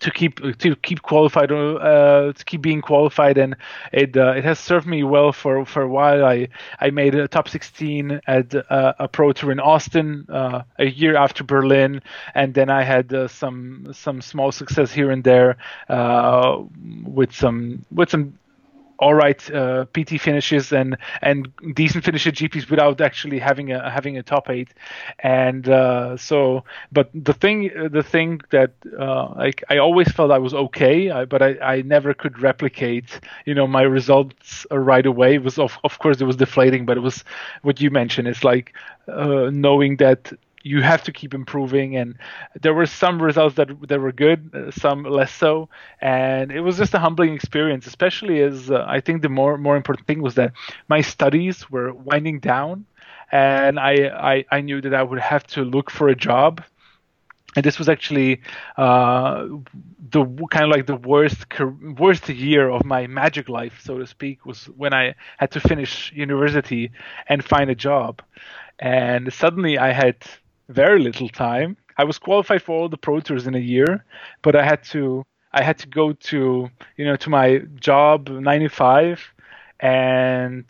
to keep to keep qualified uh, to keep being qualified and it uh, it has served me well for for a while. I I made a top 16 at uh, a pro tour in Austin uh, a year after Berlin and then I had uh, some some small success here and there uh, with some with some all right uh, PT finishes and and decent finish at GPs without actually having a having a top eight, and uh, so but the thing the thing that uh, like I always felt I was okay, I, but I, I never could replicate you know my results right away. It was of of course it was deflating, but it was what you mentioned. It's like uh, knowing that you have to keep improving. And there were some results that that were good uh, some less so. And it was just a humbling experience especially as uh, i think the more more important thing was that my studies were winding down. And I, I i knew that i would have to look for a job. And this was actually uh, the kind of like the worst worst year of my magic life, so to speak, was when I had to finish university and find a job. And suddenly I had very little time. I was qualified for all the pro tours in a year, but I had to I had to go to you know to my job 95 and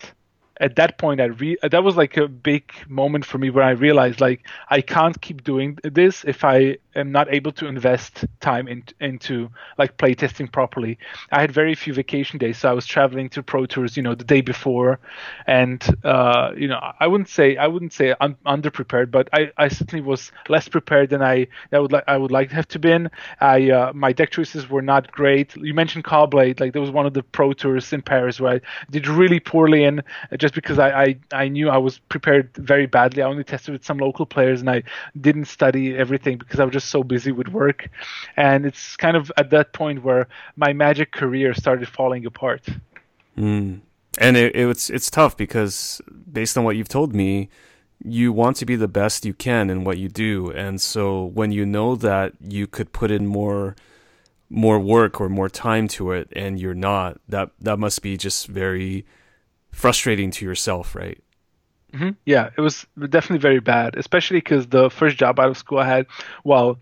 at that point, I re- that was like a big moment for me where I realized like I can't keep doing this if I am not able to invest time in, into like playtesting properly. I had very few vacation days, so I was traveling to pro tours, you know, the day before, and uh, you know, I wouldn't say I wouldn't say I'm underprepared, but I, I certainly was less prepared than I that would like I would like to have to been. I uh, my deck choices were not great. You mentioned Caw-Blade, like there was one of the pro tours in Paris where I did really poorly and just just because I, I, I knew I was prepared very badly. I only tested with some local players and I didn't study everything because I was just so busy with work. And it's kind of at that point where my magic career started falling apart. Mm. And it, it, it's it's tough because based on what you've told me, you want to be the best you can in what you do, and so when you know that you could put in more more work or more time to it and you're not that that must be just very frustrating to yourself right mm-hmm. yeah it was definitely very bad especially because the first job out of school i had well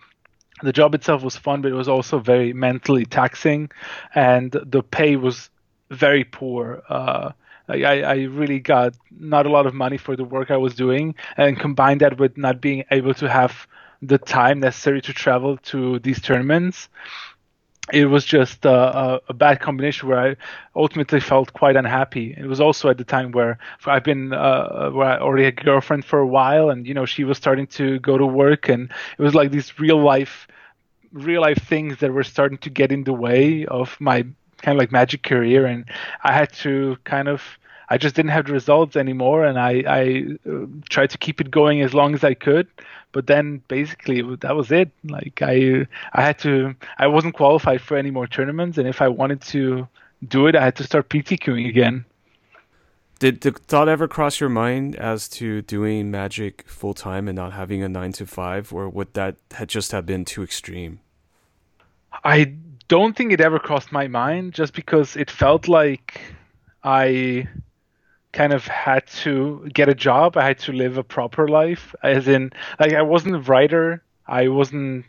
the job itself was fun but it was also very mentally taxing and the pay was very poor uh, I, I really got not a lot of money for the work I was doing, and combined that with not being able to have the time necessary to travel to these tournaments, it was just a, a, bad combination where I ultimately felt quite unhappy. It was also at the time where I've been uh, where I already had a girlfriend for a while, and you know she was starting to go to work, and it was like these real life, real life things that were starting to get in the way of my kind of like magic career, and I had to kind of I just didn't have the results anymore, and I, I uh, tried to keep it going as long as I could. But then basically that was it. Like I I had to I wasn't qualified for any more tournaments, and if I wanted to do it, I had to start PTQing again. Did the thought ever cross your mind as to doing Magic full time and not having a nine to five, or would that had just have been too extreme? I don't think it ever crossed my mind, just because it felt like I kind of had to get a job. I had to live a proper life, as in like I wasn't a writer. I wasn't.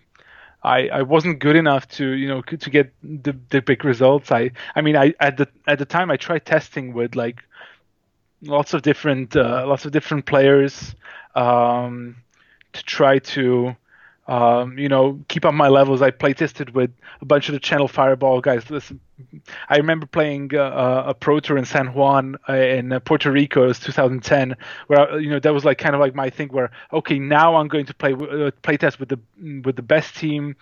I, I wasn't good enough to you know to get the, the big results. I I mean I at the at the time I tried testing with like lots of different uh, lots of different players um, to try to um, you know, keep up my levels. I play tested with a bunch of the Channel Fireball guys. Listen, I remember playing uh, uh a Pro Tour in San Juan uh, in uh, Puerto Rico. It was 2010, where you know that was like kind of like my thing. Where okay, now I'm going to play uh, play test with the with the best team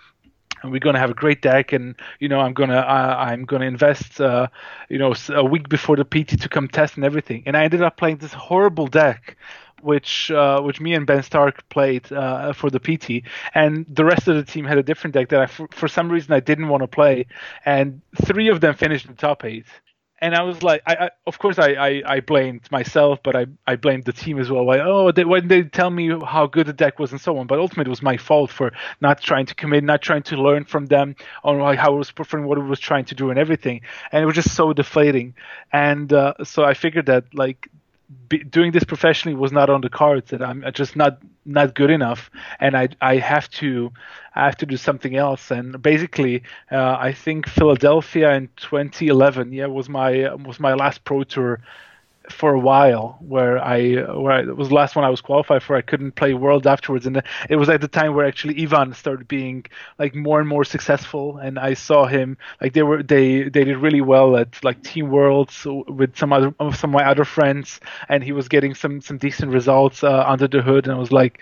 and we're gonna have a great deck and you know i'm gonna uh, i'm gonna invest uh, you know a week before the pt to come test and everything and i ended up playing this horrible deck which uh, which me and Ben Stark played uh, for the PT, and the rest of the team had a different deck that I, for, for some reason I didn't want to play, and three of them finished in the top eight. And I was like, I, I of course I, I, I, blamed myself, but I, I blamed the team as well. Like, oh, they, when they tell me how good the deck was and so on, but ultimately it was my fault for not trying to commit, not trying to learn from them on like how it was performing, what it was trying to do, and everything. And it was just so deflating. And uh, so I figured that like be, doing this professionally was not on the cards that I'm just not not good enough and I I have to I have to do something else. And basically uh, I think Philadelphia in 2011 yeah was my was my last pro tour for a while where I where I, it was the last one I was qualified for. I couldn't play World afterwards, and it was at the time where actually Ivan started being like more and more successful, and I saw him like they were they they did really well at like Team Worlds with some other some of my other friends, and he was getting some some decent results uh, under the hood, and I was like,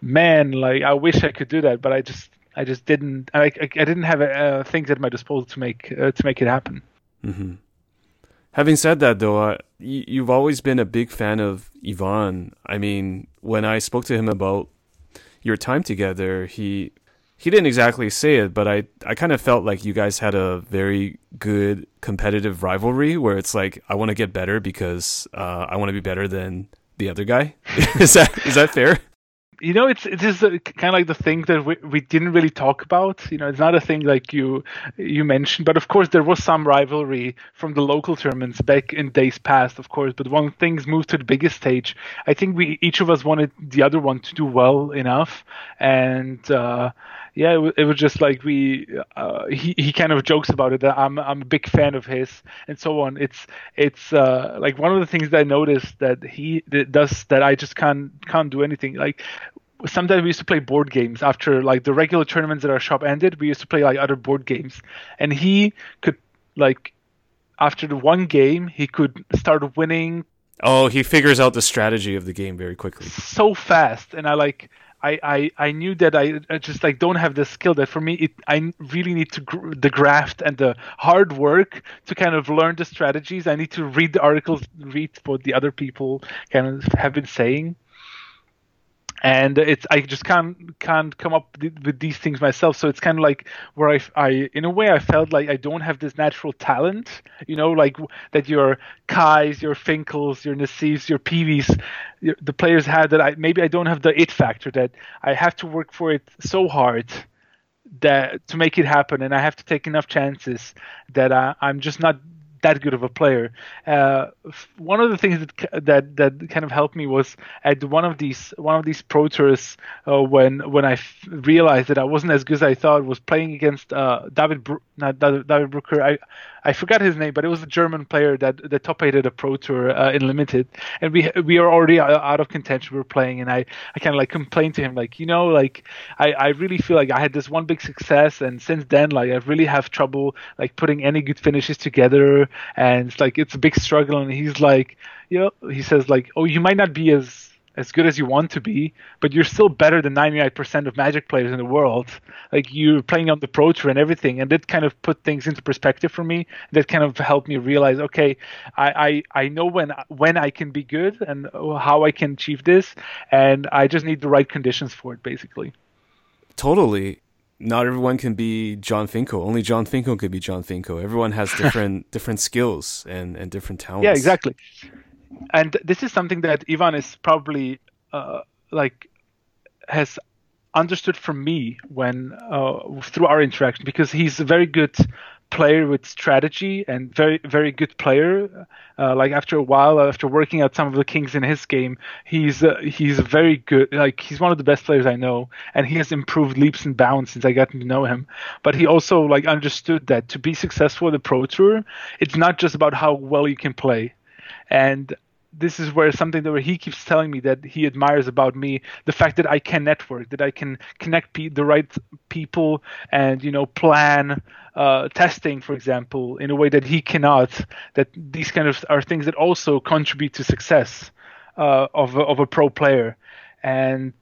man, like I wish I could do that, but I just I just didn't I I, I didn't have uh, things at my disposal to make uh, to make it happen. Mm-hmm. Having said that, though, uh, you've always been a big fan of Ivan. I mean, when I spoke to him about your time together, he he didn't exactly say it, but I I kind of felt like you guys had a very good competitive rivalry where it's like I want to get better because uh, I want to be better than the other guy. is that is that fair? You know it's it is kind of like the thing that we, we didn't really talk about. You know it's not a thing like you you mentioned but of course there was some rivalry from the local tournaments back in days past of course but when things moved to the biggest stage i think we each of us wanted the other one to do well enough. And uh yeah, it, it was just like we uh, he he kind of jokes about it that I'm I'm a big fan of his and so on. It's it's uh, like one of the things that I noticed that he does that I just can't can't do anything. Like sometimes we used to play board games after like the regular tournaments at our shop ended we used to play like other board games. And he could like after the one game he could start winning. Oh he figures out the strategy of the game very quickly. So fast. And i like I, I, I knew that I, I just like don't have the skill that for me it I really need to gr- the graft and the hard work to kind of learn the strategies. I need to read the articles, read what the other people kind of have been saying and it's I just can't can't come up with these things myself. So it's kind of like where I, I in a way I felt like I don't have this natural talent, you know, like that your Kais, your Finkels, your Nassifs, your PVs, the players had that I maybe I don't have the it factor that I have to work for it so hard that to make it happen, and I have to take enough chances that I, I'm just not that good of a player. Uh, one of the things that that that kind of helped me was at one of these one of these pro tours uh, when when I f- realized that I wasn't as good as I thought was playing against uh, David Br- not David Brooker. I I forgot his name, but it was a German player that that top at a pro tour uh, in limited, and we we are already out of contention. We were playing, and I I kind of like complained to him like you know like I I really feel like I had this one big success, and since then like I really have trouble like putting any good finishes together, and it's like it's a big struggle. And he's like you know he says like oh you might not be as as good as you want to be, but you're still better than 99% of Magic players in the world. Like you're playing on the Pro Tour and everything, and that kind of put things into perspective for me. That kind of helped me realize, okay, I I, I know when when I can be good and how I can achieve this, and I just need the right conditions for it, basically. Totally. Not everyone can be Jon Finkel. Only Jon Finkel could be Jon Finkel. Everyone has different different skills and, and different talents. Yeah, exactly and this is something that Ivan is probably uh, like has understood from me when uh, through our interaction because he's a very good player with strategy and very very good player. Uh, like after a while, after working out some of the kings in his game, he's uh, he's very good. Like he's one of the best players I know, and he has improved leaps and bounds since I got to know him. But he also like understood that to be successful in the pro tour, it's not just about how well you can play. And this is where something that where he keeps telling me that he admires about me the fact that I can network, that I can connect pe- the right people and you know plan uh, testing, for example, in a way that he cannot. That these kind of are things that also contribute to success uh, of of a pro player, and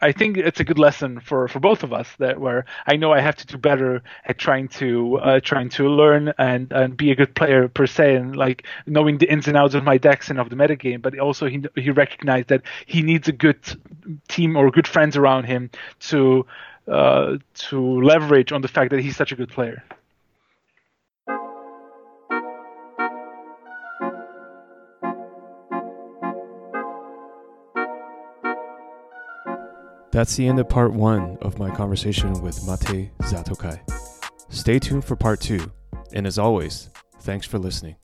I think it's a good lesson for, for both of us that where I know I have to do better at trying to uh, trying to learn and, and be a good player per se and like knowing the ins and outs of my decks and of the metagame. But also he he recognized that he needs a good team or good friends around him to uh, to leverage on the fact that he's such a good player. That's the end of part one of my conversation with Matej Zatlkaj. Stay tuned for part two, and as always, thanks for listening.